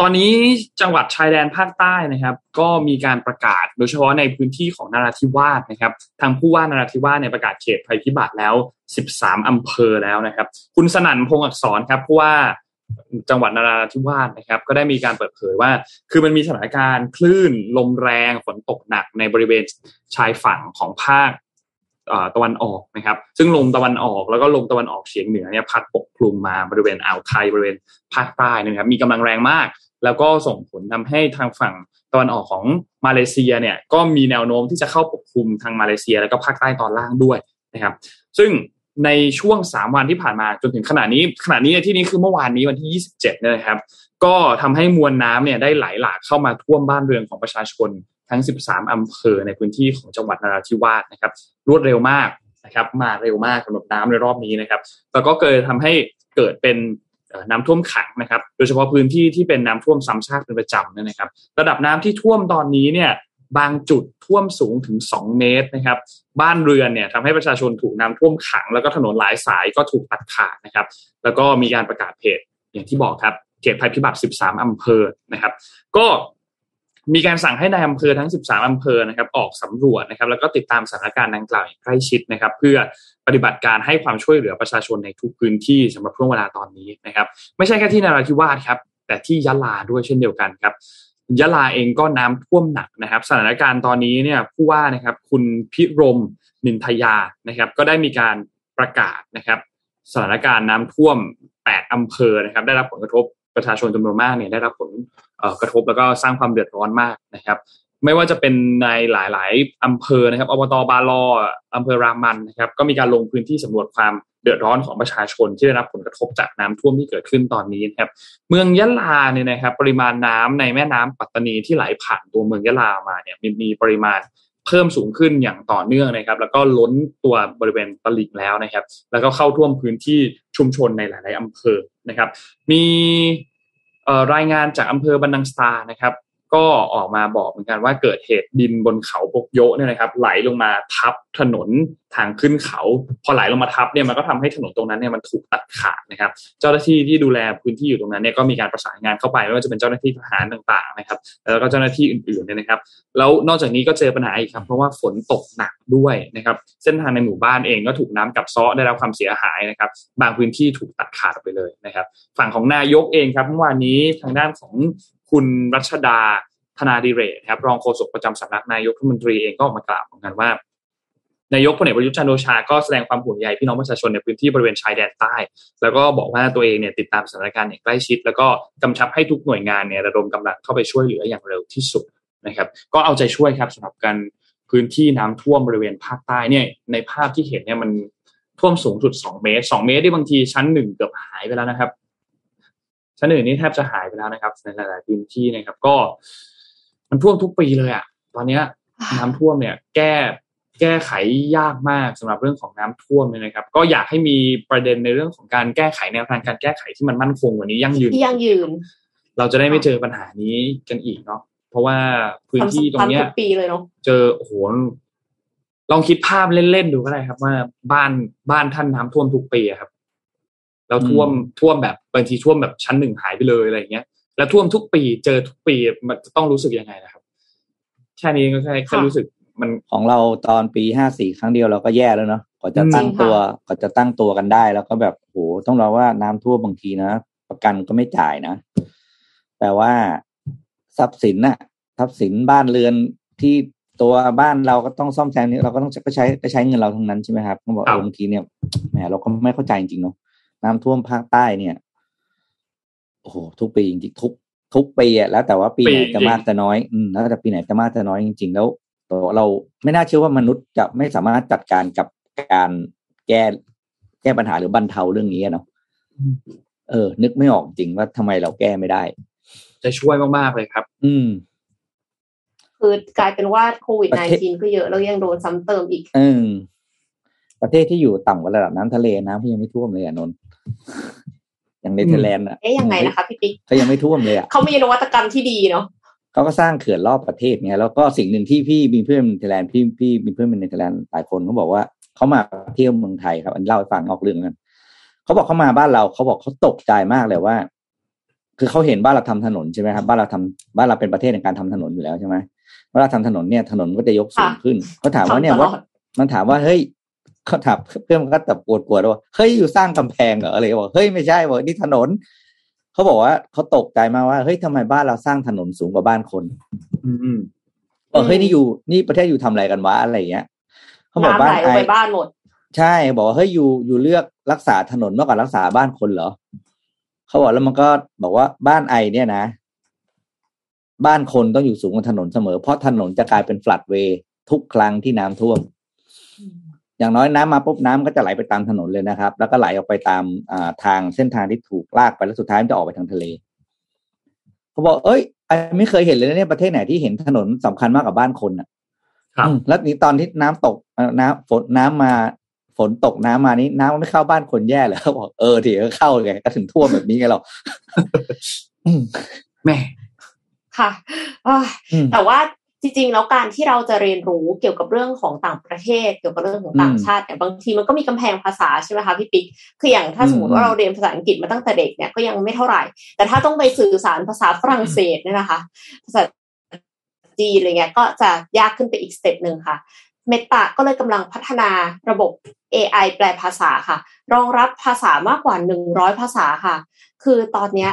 ตอนนี้จังหวัดชายแดนภาคใต้นะครับ ก็มีการประกาศโดยเฉพาะในพื้นที่ของนราธิวาสนะครับ ทางผู้ว่านราธิวาสเนี่ยประกาศเขตภัยพิบัติแล้ว 13 อำเภอแล้วนะครับ คุณสนั่นพงษ์อักษรครับผู้ว่าจังหวัดนราธิวาสนะครับ ก็ได้มีการเปิดเผยว่า คือมันมีสถานการณ์คลื่นลมแรงฝนตกหนักในบริเวณชายฝั่งของภาคตะวันออกนะครับ ซึ่งลมตะวันออกแล้วก็ลมตะวันออกเฉียงเหนือเนี่ยพัดปกคลุมมาบริเวณอ่าวไทยบริเวณภาคใต้นะครับ มีกำลังแรงมาก แล้วก็ส่งผลทำให้ทางฝั่งตะวันออกของมาเลเซียเนี่ยก็มีแนวโน้มที่จะเข้าปกคลุมทางมาเลเซีย แล้วก็ภาคใต้ตอนล่างด้วยนะครับ ซึ่งในช่วง 3 วันที่ผ่านมาจนถึงขณะนี้ขณะนี้ในที่นี้คือเมื่อวานนี้วันที่ 27เนี่ยนะครับ ก็ทำให้มวลน้ำเนี่ยได้ไหลหลากเข้ามาท่วมบ้านเรือนของประชาชนทั้ง 13 อำเภอในพื้นที่ของจังหวัดนราธิวาสนะครับ รวดเร็วมากนะครับ มาเร็วมากสำหรับน้ำในรอบนี้นะครับ แล้วก็เกิดทำให้เกิดเป็น น้ำท่วมขังนะครับ โดยเฉพาะพื้นที่ที่เป็นน้ำท่วมซ้ำซากเป็นประจำนะครับ ระดับน้ำที่ท่วมตอนนี้เนี่ยบางจุดท่วมสูงถึง 2 เมตรนะครับ บ้านเรือนเนี่ยทำให้ประชาชนถูกน้ำท่วมขัง แล้วก็ถนนหลายสายก็ถูกตัดขาดนะครับ แล้วก็มีการประกาศเพจอย่างที่บอกครับเขตภัยพิบัติ 13 อำเภอนะครับ ก็มีการสั่งให้ในายอำเภอทั้ง 13 อำเภอนะครับ ออกสำรวจนะครับ แล้วก็ติดตามสถานการณ์ดังกล่าวอย่างใกล้ชิดนะครับ เพื่อ ปฏิบัติการให้ความช่วยเหลือประชาชนในทุกพื้นที่สำหรับช่วงเวลาตอนนี้นะครับ ไม่ใช่แค่ที่นราธิวาสครับ แต่ที่ยะลาด้วยเช่นเดียวกันครับยะลาเองก็น้ำท่วมหนักนะครับ สถานการณ์ตอนนี้เนี่ยผู้ว่านะครับคุณพิรมนินทยานะครับ ก็ได้มีการประกาศนะครับ สถานการณ์น้ำท่วม 8อำเภอนะครับ ได้รับผลกระทบประชาชนจำนวนมากเนี่ยได้รับผลกระทบแล้วก็สร้างความเดือดร้อนมากนะครับ ไม่ว่าจะเป็นในหลาย ๆอำเภอนะครับอบตบาลออำเภอรามันนะครับ ก็มีการลงพื้นที่สำรวจความเดือดร้อนของประชาชนที่ได้รับผลกระทบจากน้ำท่วมที่เกิดขึ้นตอนนี้นะครับ เมืองยะลาเนี่ยนะครับ ปริมาณน้ำในแม่น้ำปัตตานีที่ไหลผ่านตัวเมืองยะลามาเนี่ยมีมีปริมาณเพิ่มสูงขึ้นอย่างต่อเนื่องนะครับ แล้วก็ล้นตัวบริเวณตลิ่งแล้วนะครับ แล้วก็เข้าท่วมพื้นที่ชุมชนในหลาย ๆอำเภอนะครับ มีรายงานจากอำเภอบันดังสตานะครับ ก็ออกมาบอกเหมือนกันว่าเกิดเหตุดินบนเขาปกโยเนี่ยนะครับ ไหลลงมาทับถนนทางขึ้นเขา พอไหลลงมาทับเนี่ยมันก็ทำให้ถนนตรงนั้นเนี่ยมันถูกตัดขาดนะครับ เจ้าหน้าที่ที่ดูแลพื้นที่อยู่ตรงนั้นเนี่ยก็มีการประสานงานเข้าไปไม่ว่าจะเป็นเจ้าหน้าที่ทหารต่างๆนะครับ แล้วก็เจ้าหน้าที่อื่นๆเนี่ยนะครับ แล้วนอกจากนี้ก็เจอปัญหาอีกครับ เพราะว่าฝนตกหนักด้วยนะครับ เส้นทางในหมู่บ้านเองก็ถูกน้ำกัดซาะได้รับความเสียหายนะครับ บางพื้นที่ถูกตัดขาดไปเลยนะครับ ฝั่งของนายกเองครับเมื่อวานนี้ทางด้านของ คุณรัชดาธนาดิเรกครับรองโฆษกประจำสำนักนายกรัฐมนตรีเองก็ออกมากล่าวเหมือนกันว่านายกพลเอกประยุทธ์จันทร์โอชาก็แสดงความห่วงใยพี่น้องประชาชนในพื้นที่บริเวณชายแดนใต้ แล้วก็บอกว่าตัวเองเนี่ยติดตามสถานการณ์อย่างใกล้ชิด แล้วก็กำชับให้ทุกหน่วยงานเนี่ยระดมกำลังเข้าไปช่วยเหลืออย่างเร็วที่สุดนะครับ ก็เอาใจช่วยครับสำหรับการพื้นที่น้ำท่วมบริเวณภาคใต้เนี่ยในภาพที่เห็นเนี่ยมันท่วมสูงสุดสองเมตรสองเมตรที่บางทีชั้นหนึ่งเกือบหายไปแล้วนะครับ ชั้นอื่นนี่แทบจะหายไปแล้วนะครับ ในหลาย ๆ พื้นที่นะครับ ก็ มันท่วมทุกปีเลยอะตอนเนี้ยน้ำท่วมเนี่ย แก้แก้ไขยากมากสำหรับเรื่องของน้ำท่วมเนี่ยนะครับ ก็อยากให้มีประเด็นในเรื่องของการแก้ไขแนวทางการแก้ไขที่มันมั่นคงกว่านี้ยั่งยืนที่ยั่งยืน เราจะได้ไม่เจอปัญหานี้กันอีกเนาะเพราะว่าพื้นที่ตรงเนี้ยทำทุกปีเลยเนาะเจอโอ้โหลองคิดภาพเล่น ๆ ดูก็ได้ครับ ว่าบ้านบ้านท่านน้ำท่วมทุกปีอะครับ แล้วท่วมท่วมแบบบางทีท่วมแบบชั้นหนึ่งหายไปเลยอะไรอย่างเงี้ย แล้วท่วมทุกปีเจอทุกปีมันจะต้องรู้สึกยังไงนะครับ แค่นี้ก็แค่แค่รู้สึกมันของเราตอนปีห้าสี่ครั้งเดียวเราก็แย่แล้วเนาะกว่าจะตั้งตัวกว่าจะตั้งตัวกันได้ แล้วก็แบบโหต้องรอว่าน้ำท่วมบางทีนะประกันก็ไม่จ่ายนะแปลว่าทรัพย์สินน่ะทรัพย์สินบ้านเรือนที่ตัวบ้านเราก็ต้องซ่อมแซมนี่เราก็ต้องก็ใช้ก็ใช้เงินเราทั้งนั้นใช่ไหมครับต้องบอกครับเออบางทีเนี่ยแหมเราก็ไม่เข้าใจจริงๆเนาะ น้ำท่วมภาคใต้เนี่ยโอ้โหทุกปีจริงๆทุก ทุกปีอะแล้วแต่ว่าปีไหนจะมากจะน้อย อืมแล้วแต่ปีไหนจะมากจะน้อยจริง ๆ แล้วเราไม่น่าเชื่อว่ามนุษย์จะไม่สามารถจัดการกับการแก้แก้ปัญหาหรือบรรเทาเรื่องนี้อะเนาะเออ นึกไม่ออกจริงว่าทำไมเราแก้ไม่ได้ จะช่วยมากๆเลยครับ อืม คือกลายเป็นว่าโควิดประเทศ -19 ก็เยอะแล้วยังโดนซ้ำเติมอีกเออประเทศที่อยู่ต่ำกว่าระดับน้ำทะเลน้ำเขายังไม่ท่วมเลยอะนนท์ อย่างเนเธอร์แลนด์อะเอ๊ยยังไงนะคะพี่ปิ๊กเขายังไม่ท่วมเลยอะเขามีนวัตกรรมที่ดีเนาะเขาก็สร้างเขื่อนรอบประเทศไงแล้วก็สิ่งหนึ่งที่พี่มีเพื่อนเนเธอร์แลนด์พี่พี่มีเพื่อนเป็นเนเธอร์แลนด์หลายคนเขาบอกว่าเขามาเที่ยวเมืองไทยครับอันนเล่าให้ฟังนอกเรื่องกันเขาบอกเขามาบ้านเราเขาบอกเขาตกใจมากเลยว่า คือเขาเห็นบ้านเราทำถนนใช่ไหมครับบ้านเราทำบ้านเราเป็นประเทศในการทำถนนอยู่แล้วใช่ไหมเวลาทำถนนเนี่ยถนนก็จะยกสูงขึ้นเขาถามว่าเนี่ยทำตลว่าอดมันถามว่าเฮ้ย เขาถามเพื่อนมันก็แบบปวดปวดว่าเฮ้ยอยู่สร้างกำแพงเหรออะไรบอกเฮ้ยไม่ใช่บอกนี่ถนนเขาบอกว่าเขาตกใจมากว่าเฮ้ยทำไมบ้านเราสร้างถนนสูงกว่าบ้านคน อืมเออเฮ้ยนี่อยู่นี่ประเทศอยู่ทำอะไรกันวะอะไรอย่างเงี้ยเขาบอกน้ำบ้าไหนลลไองไปบ้านหมด ใช่บอกว่าเฮ้ยอยู่อยู่เลือกรักษาถนนมากกว่ารักษาบ้านคนเหรอเขาบอกแล้วมันก็บอกว่าบ้านไอเนี่ยนะ บ้านคนต้องอยู่สูงกว่าถนนเสมอ เพราะถนนจะกลายเป็นฟลัดเวย์ทุกครั้งที่น้ำท่วม อย่างน้อยน้ำมาปุ๊บน้ำก็จะไหลไปตามถนนเลยนะครับ แล้วก็ไหลออกไปตามอ่าทางเส้นทางที่ถูกลากไปแล้วสุดท้ายมันจะออกไปทางทะเลเขาบอก เอ้ยไอไม่เคยเห็นเลยนะเนี่ยประเทศไหนที่เห็นถนนสำคัญมากกว่าบ้านคนอะครับอืมแล้วนี้ตอนที่น้ำตกเอ่อน้ำฝนน้ำมาฝนตกน้ำมานี้น้ำมันไม่เข้าบ้านคนแย่เลยเขาบอกเออทีก็เข้าไงก็ถึงท่วมแบบนี้ไงเราอืมแม่ค่ะอ้าวอืมแต่ว่า จริงๆแล้วการที่เราจะเรียนรู้เกี่ยวกับเรื่องของต่างประเทศ เกี่ยวกับเรื่องของต่างชาติเนี่ยบางทีมันก็มีกำแพงภาษาใช่ไหมคะพี่ปิ๊กคืออย่างถ้าสมมติว่าเราเรียนภาษาอังกฤษมาตั้งแต่เด็กเนี่ยก็ยังไม่เท่าไหร่ แต่ถ้าต้องไปสื่อสารภาษาฝรั่งเศสเนี่ยนะคะภาษาจีนอะไรเงี้ยก็จะยากขึ้นไปอีก step หนึ่งค่ะ Meta ก็เลยกำลังพัฒนาระบบ AI แปลภาษาค่ะ รองรับภาษามากกว่า 100 ภาษาค่ะ คือตอนเนี้ย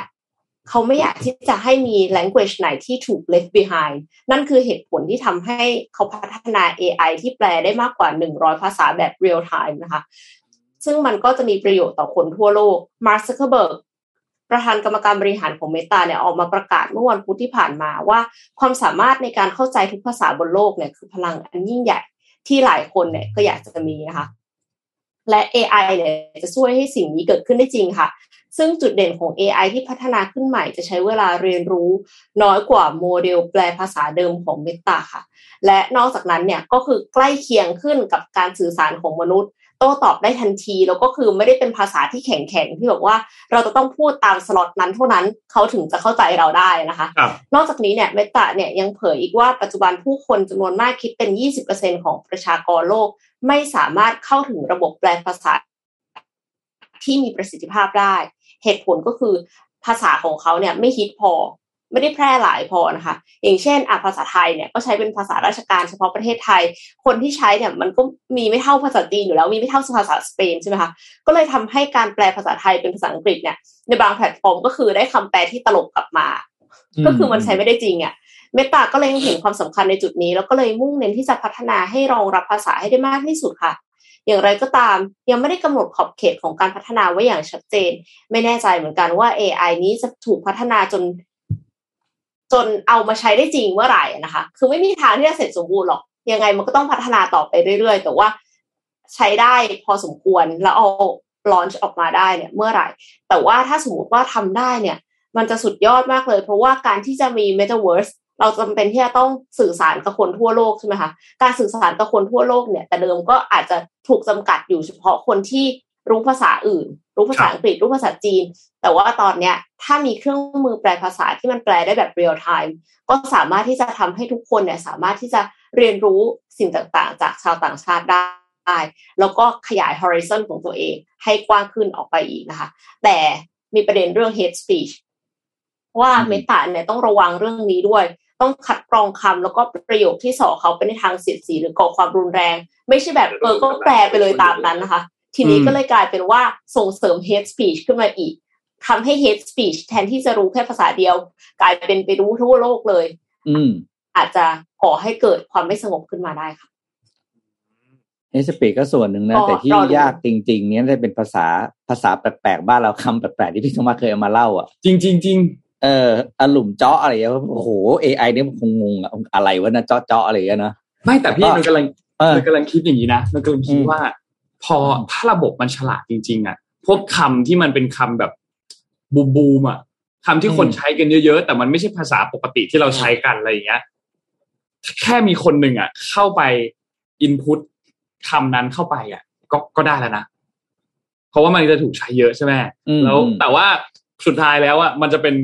เขาไม่อยากที่จะให้มี language ไหนที่ถูก left behind นั่นคือเหตุผลที่ทำให้เขาพัฒนา AI ที่แปลได้มากกว่า 100 ภาษาแบบ real time นะคะ ซึ่งมันก็จะมีประโยชน์ต่อคนทั่วโลก Mark Zuckerberg ประธานกรรมการบริหารของเมตาเนี่ยออกมาประกาศเมื่อวันพุธที่ผ่านมาว่า ความสามารถในการเข้าใจทุกภาษาบนโลกเนี่ยคือพลังอันยิ่งใหญ่ที่หลายคนเนี่ยก็อยากจะมีนะคะ และ AI เนี่ยจะช่วยให้สิ่งนี้เกิดขึ้นได้จริงค่ะ ซึ่งจุดเด่นของ AI ที่พัฒนาขึ้นใหม่จะใช้เวลาเรียนรู้ น้อยกว่าโมเดลแปลภาษาเดิมของเมตาค่ะ และนอกจากนั้นเนี่ยก็คือใกล้เคียงขึ้นกับการสื่อสารของมนุษย์โต้ตอบได้ทันที แล้วก็คือไม่ได้เป็นภาษาที่แข็งๆที่แบบว่าเราจะต้องพูดตามสล็อตนั้นเท่านั้นเขาถึงจะเข้าใจเราได้นะคะครับนอกจากนี้เนี่ยเมตาเนี่ยยังเผยอีกว่าปัจจุบันผู้คนจำนวนมากคิดเป็น 20%ของประชากรโลก ไม่สามารถเข้าถึงระบบแปลภาษาที่มีประสิทธิภาพได้ เหตุผลก็คือภาษาของเขาเนี่ยไม่ฮิตพอ ไม่ได้แพร่หลายพอนะคะ อย่างเช่นอะภาษาไทยเนี่ยก็ใช้เป็นภาษาราชการเฉพาะประเทศไทย คนที่ใช้เนี่ยมันก็มีไม่เท่าภาษาจีนอยู่แล้ว มีไม่เท่าภาษาสเปนใช่ไหมคะ ก็เลยทำให้การแปลภาษาไทยเป็นภาษาอังกฤษเนี่ยในบางแพลตฟอร์มก็คือได้คำแปลที่ตลกกลับมา ก็คือมันใช้ไม่ได้จริงอะ เมตาก็เลยเห็นความสำคัญในจุดนี้ แล้วก็เลยมุ่งเน้นที่จะพัฒนาให้รองรับภาษาให้ได้มากที่สุดค่ะ อย่างไรก็ตามยังไม่ได้กำหนดขอบเขตของการพัฒนาไว้อย่างชัดเจน ไม่แน่ใจเหมือนกันว่า AI นี้จะถูกพัฒนาจน จนเอามาใช้ได้จริงเมื่อไหร่นะคะ คือไม่มีทางที่จะเสร็จสมบูรณ์หรอก ยังไงมันก็ต้องพัฒนาต่อไปเรื่อยๆ แต่ว่าใช้ได้พอสมควรแล้วเอาลอนช์ออกมาได้เนี่ยเมื่อไหร่ แต่ว่าถ้าสมมติว่าทำได้เนี่ย มันจะสุดยอดมากเลย เพราะว่าการที่จะมี Metaverse เราจำเป็นที่จะต้องสื่อสารกับคนทั่วโลกใช่ไหมคะการสื่อสารกับคนทั่วโลกเนี่ยแต่เดิมก็อาจจะถูกจำกัดอยู่เฉพาะคนที่รู้ภาษาอื่น รู้ภาษาอังกฤษรู้ภาษาจีน แต่ว่าตอนเนี้ยถ้ามีเครื่องมือแปลภาษาที่มันแปลได้แบบเรียลไทม์ก็สามารถที่จะทำให้ทุกคนเนี่ยสามารถที่จะเรียนรู้สิ่งต่างๆ จากชาวต่างชาติได้แล้วก็ขยาย horizon ของตัวเอง ให้กว้างขึ้นออกไปอีกนะคะ แต่มีประเด็นเรื่อง hate speech ว่าอืมเมตาเนี่ยต้องระวังเรื่องนี้ด้วย ต้องคัดกรองคำแล้วก็ประโยคที่ส่อเขาไปในทางเสียดสีหรือก่อความรุนแรง ไม่ใช่แบบเออก็แปลไปเลยตามนั้นนะคะ ทีนี้อืมก็เลยกลายเป็นว่าส่งเสริม hate speech ขึ้นมาอีกทำให้ hate speech แทนที่จะรู้แค่ภาษาเดียว กลายเป็นไปรู้ทั่วโลกเลย อืม อาจจะก่อให้เกิดความไม่สงบขึ้นมาได้ค่ะเอสปีกก็ส่วนหนึ่งนะก็แต่ที่รอดูยากจริง ๆ เนี้ยจะเป็นภาษาภาษาแปลกๆบ้านเราคำแปลกๆที่พี่ธรรมาเคยเอามาเล่าอะ จริงจริงจริง เอออลุ่มเจาะอะไรอย่างเงี้ยโอ้โหเอไอเนี่ยมันคงงงอะอะไรวะนะเจาะเจาะอะไรอย่างเงี้ยนะไม่แต่พี่ก็มันกำลังเออมันกำลังคิดอย่างนี้นะมันกำลังคิดอืมว่า พอถ้าระบบมันฉลาดจริง ๆ อะ พวกคำที่มันเป็นคำแบบบูมบูมอะคำที่คนใช้กันเยอะๆ แต่มันไม่ใช่ภาษาปกติที่เราใช้กันอะไรอย่างเงี้ยแค่มีคนหนึ่งอะ เข้าไปอินพุตคำนั้นเข้าไปอะ ก็ก็ได้แล้วนะเพราะว่ามันจะถูกใช้เยอะใช่ไหมอืมแล้วอืมแต่ว่าสุดท้ายแล้วอะมันจะเป็น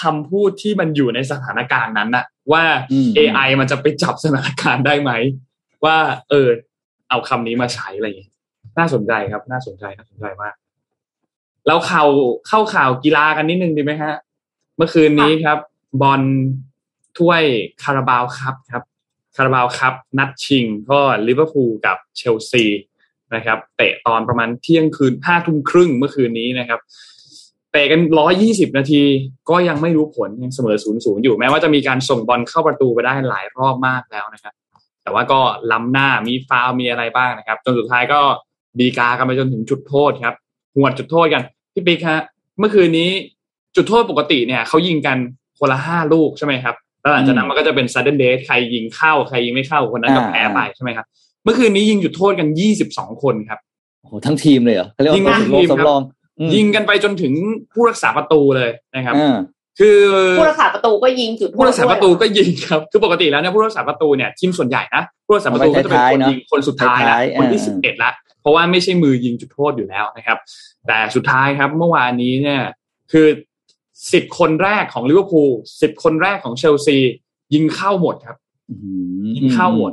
คำพูดที่มันอยู่ในสถานการณ์นั้นน่ะ ว่าอืม AI มันจะไปจับสถานการณ์ได้ไหม ว่า เออ เอาคำนี้มาใช้อะไรอย่างเงี้ยน่าสนใจครับ น่าสนใจน่าสนใจมากแล้วข่าวเข้าข่าวกีฬากันนิดนึงดีไหมฮะ เมื่อคืนนี้ครับ บอลถ้วยคาราบาวครับครับ คาราบาวครับ นัดชิงก็ลิเวอร์พูลกับเชลซีนะครับ เตะตอนประมาณเที่ยงคืนห้าทุ่มครึ่งเมื่อคืนนี้นะครับ เตะกันร้อยยี่สิบนาที ก็ยังไม่รู้ผลยังเสมอศูนย์ศูนย์อยู่แม้ว่าจะมีการส่งบอลเข้าประตูไปได้หลายรอบมากแล้วนะครับ แต่ว่าก็ล้ำหน้ามีฟาวล์มีอะไรบ้างนะครับ จนสุดท้ายก็ลากกันไปจนถึงจุดโทษครับหวดจุดโทษกันพี่ปิ๊กฮะเมื่อคืนนี้จุดโทษปกติเนี่ยเขายิงกันคนละห้าลูกใช่ไหมครับแล้วหลังจากนั้นมันก็จะเป็น sudden death ใครยิงเข้าใครยิงไม่เข้าคนนั้นก็แพ้ไปใช่ไหมครับเมื่อคืนนี้ยิงจุดโทษกันยี่สิบสองคนครับโอ้โหทั้งทีมเลยเหรอเขาเรียกว่ายิงตัวทั้งถึงโลทีกมครับสำรองอืม ยิงกันไปจนถึงผู้รักษาประตูเลยนะครับอ่าคือผู้รักษาประตูก็ยิงจุดโทษผู้รักษาประตูด้วยก็ยิงครับคือปกติแล้วเนี่ยผู้รักษาประตูเนี่ยทีมส่วนใหญ่นะผู้รักษาประตูก็จะเป็นคนยิงคนสุดท้ายละท้ายๆคนที่เออสิบเอ็ดละเพราะว่าไม่ใช่มือยิงจุดโทษอยู่แล้วนะครับ แต่สุดท้ายครับเมื่อวานนี้เนี่ย คือสิบคนแรกของลิเวอร์พูลสิบคนแรกของเชลซี ยิงเข้าหมดครับอืมยิงเข้าหมด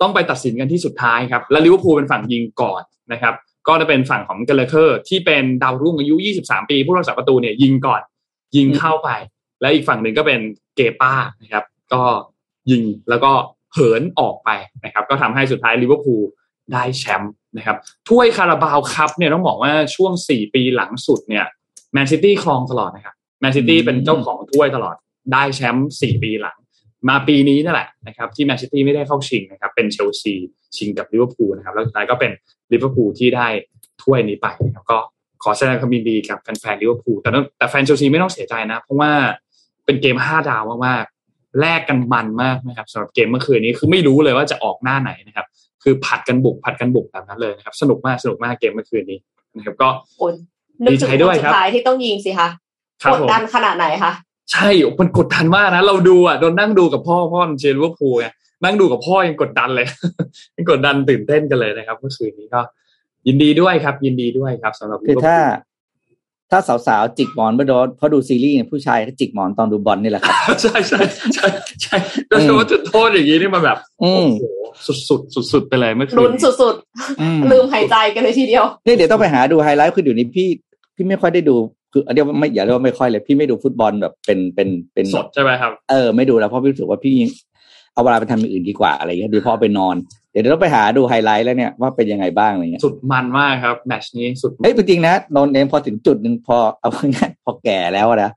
ต้องไปตัดสินกันที่สุดท้ายครับ แล้วลิเวอร์พูลเป็นฝั่งยิงก่อนนะครับ ก็จะเป็นฝั่งของเคลเลเฮอร์ที่เป็นดาวรุ่งอายุ 23 ปี ผู้รักษาประตูเนี่ยยิงก่อน ยิงเข้าไป แล้วอีกฝั่งหนึ่งก็เป็นเกป้านะครับ ก็ยิงแล้วก็เหินออกไปนะครับ ก็ทำให้สุดท้ายลิเวอร์พูลได้แชมป์นะครับถ้วยคาราบาวคัพเนี่ยต้องบอกว่าช่วง 4 ปีหลังสุดเนี่ยแมนซิตี้ครองตลอดนะครับแมนซิตี้เป็นเจ้าของถ้วยตลอดได้แชมป์4ปีหลัง มาปีนี้นั่นแหละนะครับที่แมนซิตี้ไม่ได้เข้าชิงนะครับเป็นเชลซีชิงกับลิเวอร์พูลนะครับแล้วสุดท้ายก็เป็นลิเวอร์พูลที่ได้ถ้วยนี้ไปนะครับก็ขอแสดงความยินดีกับแฟนๆลิเวอร์พูลแต่ต้องแต่แฟนเชลซีไม่ต้องเสียใจนะ เพราะว่าเป็นเกมห้าดาวมากๆแลกกันมันมากนะครับสำหรับเกมเมื่อคืนนี้คือไม่รู้เลยว่าจะออกหน้าไหนนะครับ คือผัดกันบุกผัดกันบุกแบบนั้นเลยนะครับ สนุกมากสนุกมากเกมเมื่อคืนนี้นะครับ ก็โอ้ยนึกดีถึใจงด้วยคนครับสุดท้ายที่ต้องยิงสิคะครับกดผมดันขนาดไหนคะ ใช่มันกดดันมากนะ เราดูอะโดนนั่งดูกับพ่อพ่อมันเชียร์ลิเวอร์พูลไงนั่งดูกับพ่อยังกดดันเลยยังกดดันตื่นเต้นกันเลยนะครับเมื่อคืนนี้ก็ ยินดีด้วยครับ ยินดีด้วยครับสำหรับคือถ้าลิเวร์ถ้าสาวๆจิกหมอนเมื่อโดนเพราะดูซีรีส์เนี่ยผู้ชายก็จิกหมอนตอนดูบอลนี่แหละครับพูลใช่ใช่ใช่ใช่โดยเฉพาะจุดโทษอย่างนี้นี่มันแบบอืโอ้มโหสุดสุดสุดสุดๆไปเลยเมื่อคืนลุ้นนี้สุดอืมๆลืมหายใจกันเลยทีเดียวนี่เดี๋ยวต้องไปหาดูไฮไลท์คือเดี๋ยวนี้พี่ พี่ไม่ค่อยได้ดู คือเดี๋ยวไม่อย่าเรียกว่าไม่ค่อยเลย พี่ไม่ดูฟุตบอลแบบเป็นเป็นเป็นสดใช่ไหมครับเออไม่ดูแล้วเพราะพี่รู้สึกว่าพี่เอาเวลาไปทำอย่างอื่นดีกว่าอะไรเงี้ยดีพอเอาไปนอน เดี๋ยวต้องไปหาดูไฮไลท์แล้วเนี่ยว่าเป็นยังไงบ้างอะไรเงี้ยสุดมันมากครับแมตช์นี้สุดเฮ้ยจริงๆนะนนเองพอถึงจุดหนึ่งพอเอาง่ายๆพอแก่แล้วอะนะ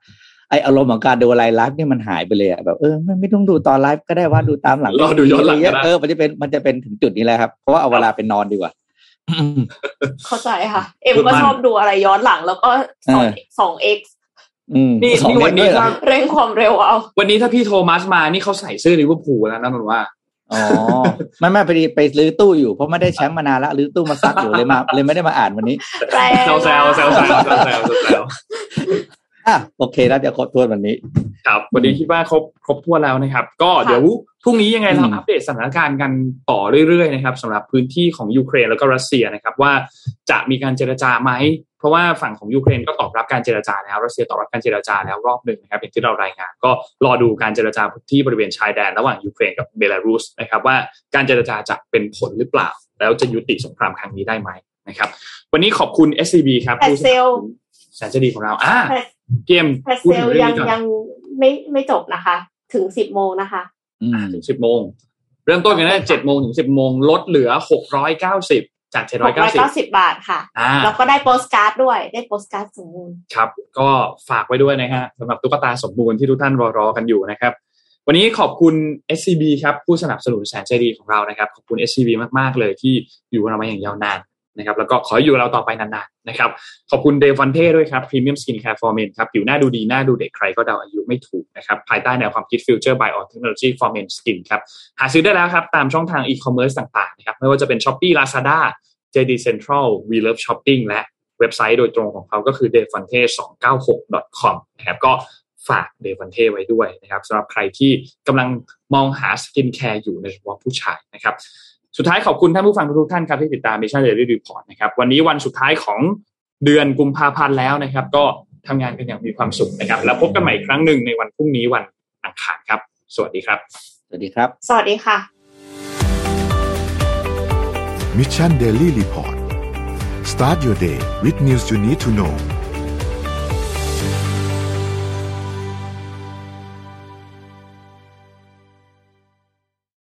ไออารมณ์ของการดูไลฟ์ไลฟ์เนี่ยมันหายไปเลยอะแบบเออมันไม่ต้องดูตอนไลฟ์ก็ได้ว่าดูตามหลังรอดูย้อนหลังก็ได้เออมันจะเป็นมันจะเป็นถึงจุดนี้แหละครับเพราะว่าเอาเวลาไปนอนดีกว่า เข้าใจค่ะ เอ็มสุดก็มันชอบดูอะไรย้อนหลัง แล้วก็สองเออสองเอ็กซ์อืมนี่สองนี่วันนี้เดือถ้าเร่งความเร็วเอา วันนี้ถ้าพี่โทมัสมานี่เขาใส่เสื้อลิเวอร์พูลแล้วนะนนท์ว่าอ๋อไม่ไม่พอดีไปรื้อตู้อยู่เพราะไม่ได้แชมป์มานานละรื้อตู้มาซักอยู่เลยมาเลยไม่ได้มาอ่านวันนี้แรงแซวแซวแซวแซวแซวแซวแซว อะโอเคแล้วจะขอทวนวันนี้ ครับวันนี้คิดว่าครบครบถ้วนแล้วนะครับ ก็เดี๋ยวพรุ่งนี้ยังไงเราอืมอัปเดตสถานการณ์กันต่อเรื่อยๆนะครับสำหรับพื้นที่ของยูเครนแล้วก็รัสเซียนะครับ ว่าจะมีการเจรจาไหมเพราะว่าฝั่งของยูเครนก็ตอบรับการเจรจาแล้วรัสเซียตอบรับการเจรจาแล้วรอบหนึ่งนะครับอย่างที่เรารายงาน ก็รอดูการเจรจาที่บริเวณชายแดน ระหว่างยูเครนกับเบลารุสนะครับว่าการเจรจาจะเป็นผลหรือเปล่า แล้วจะยุติสงครามครั้งนี้ได้ไหมนะครับ วันนี้ขอบคุณ SCB ครับแต่ผู้สเซนับลสล์นุนแสนจะดีของเราอ่าแต่ เกมแต่พูดเซลถึงล์เรื่องยังนี้ก่อนยังไม่ไม่จบนะคะ ถึงสิบโมงนะคะอืมถึงสิบโมง เริ่มต้นกันได้เจ็ดโมงถึงสิบโมงลดเหลือหกร้อยเก้าสิบจากเจ็ดหร้อยกร้เก้าอยสิบเก้าสิบบาทค่ะอ่าแล้วก็ได้โปสการ์ดด้วยได้โปสการ์ดสมบูรณ์ครับ ก็ฝากไว้ด้วยนะฮะสำหรับตุ๊กตาสมบูรณ์ที่ทุกท่านรอรอกันอยู่นะครับ วันนี้ขอบคุณ SCB ครับ ผู้สนับสนุนแสนใจดีของเรานะครับ ขอบคุณ SCB มาก ๆ เลยที่อยู่กับเรามาอย่างยาวนาน นะครับแล้วก็ขออยู่เราต่อไปนานๆนะครับขอบคุณเดฟอนเท่ด้วยครับ Premium Skin Care for Men ครับผิวหน้าดูดีหน้าดูเด็กใครก็เดาอายุไม่ถูกนะครับภายใต้แนวความคิด Future by All Technology for Men Skin ครับหาซื้อได้แล้วครับตามช่องทาง e-commerce ต่างๆนะครับไม่ว่าจะเป็น Shopee Lazada JD Central We Love Shopping และเว็บไซต์โดยตรงของเขาก็คือ d e f o n t e 2 9 6 com นะครับก็ฝาก d e f o n t e ไว้ด้วยนะครับสำหรับใครที่กำลังมองหาสกินแคร์อยู่ในเฉพาะผู้ชายนะครับ สุดท้ายขอบคุณท่านผู้ฟังทุกท่านครับที่ติดตาม Mission Daily Report นะครับวันนี้วันสุดท้ายของเดือนกุมภาพันธ์แล้วนะครับ ก็ทำงานกันอย่างมีความสุขนะครับ แล้วพบกันใหม่อีกครั้งหนึ่งในวันพรุ่งนี้วันอังคารครับ สวัสดีครับ สวัสดีครับ สวัสดีค่ะ Mission Daily Report start your day with news you need to know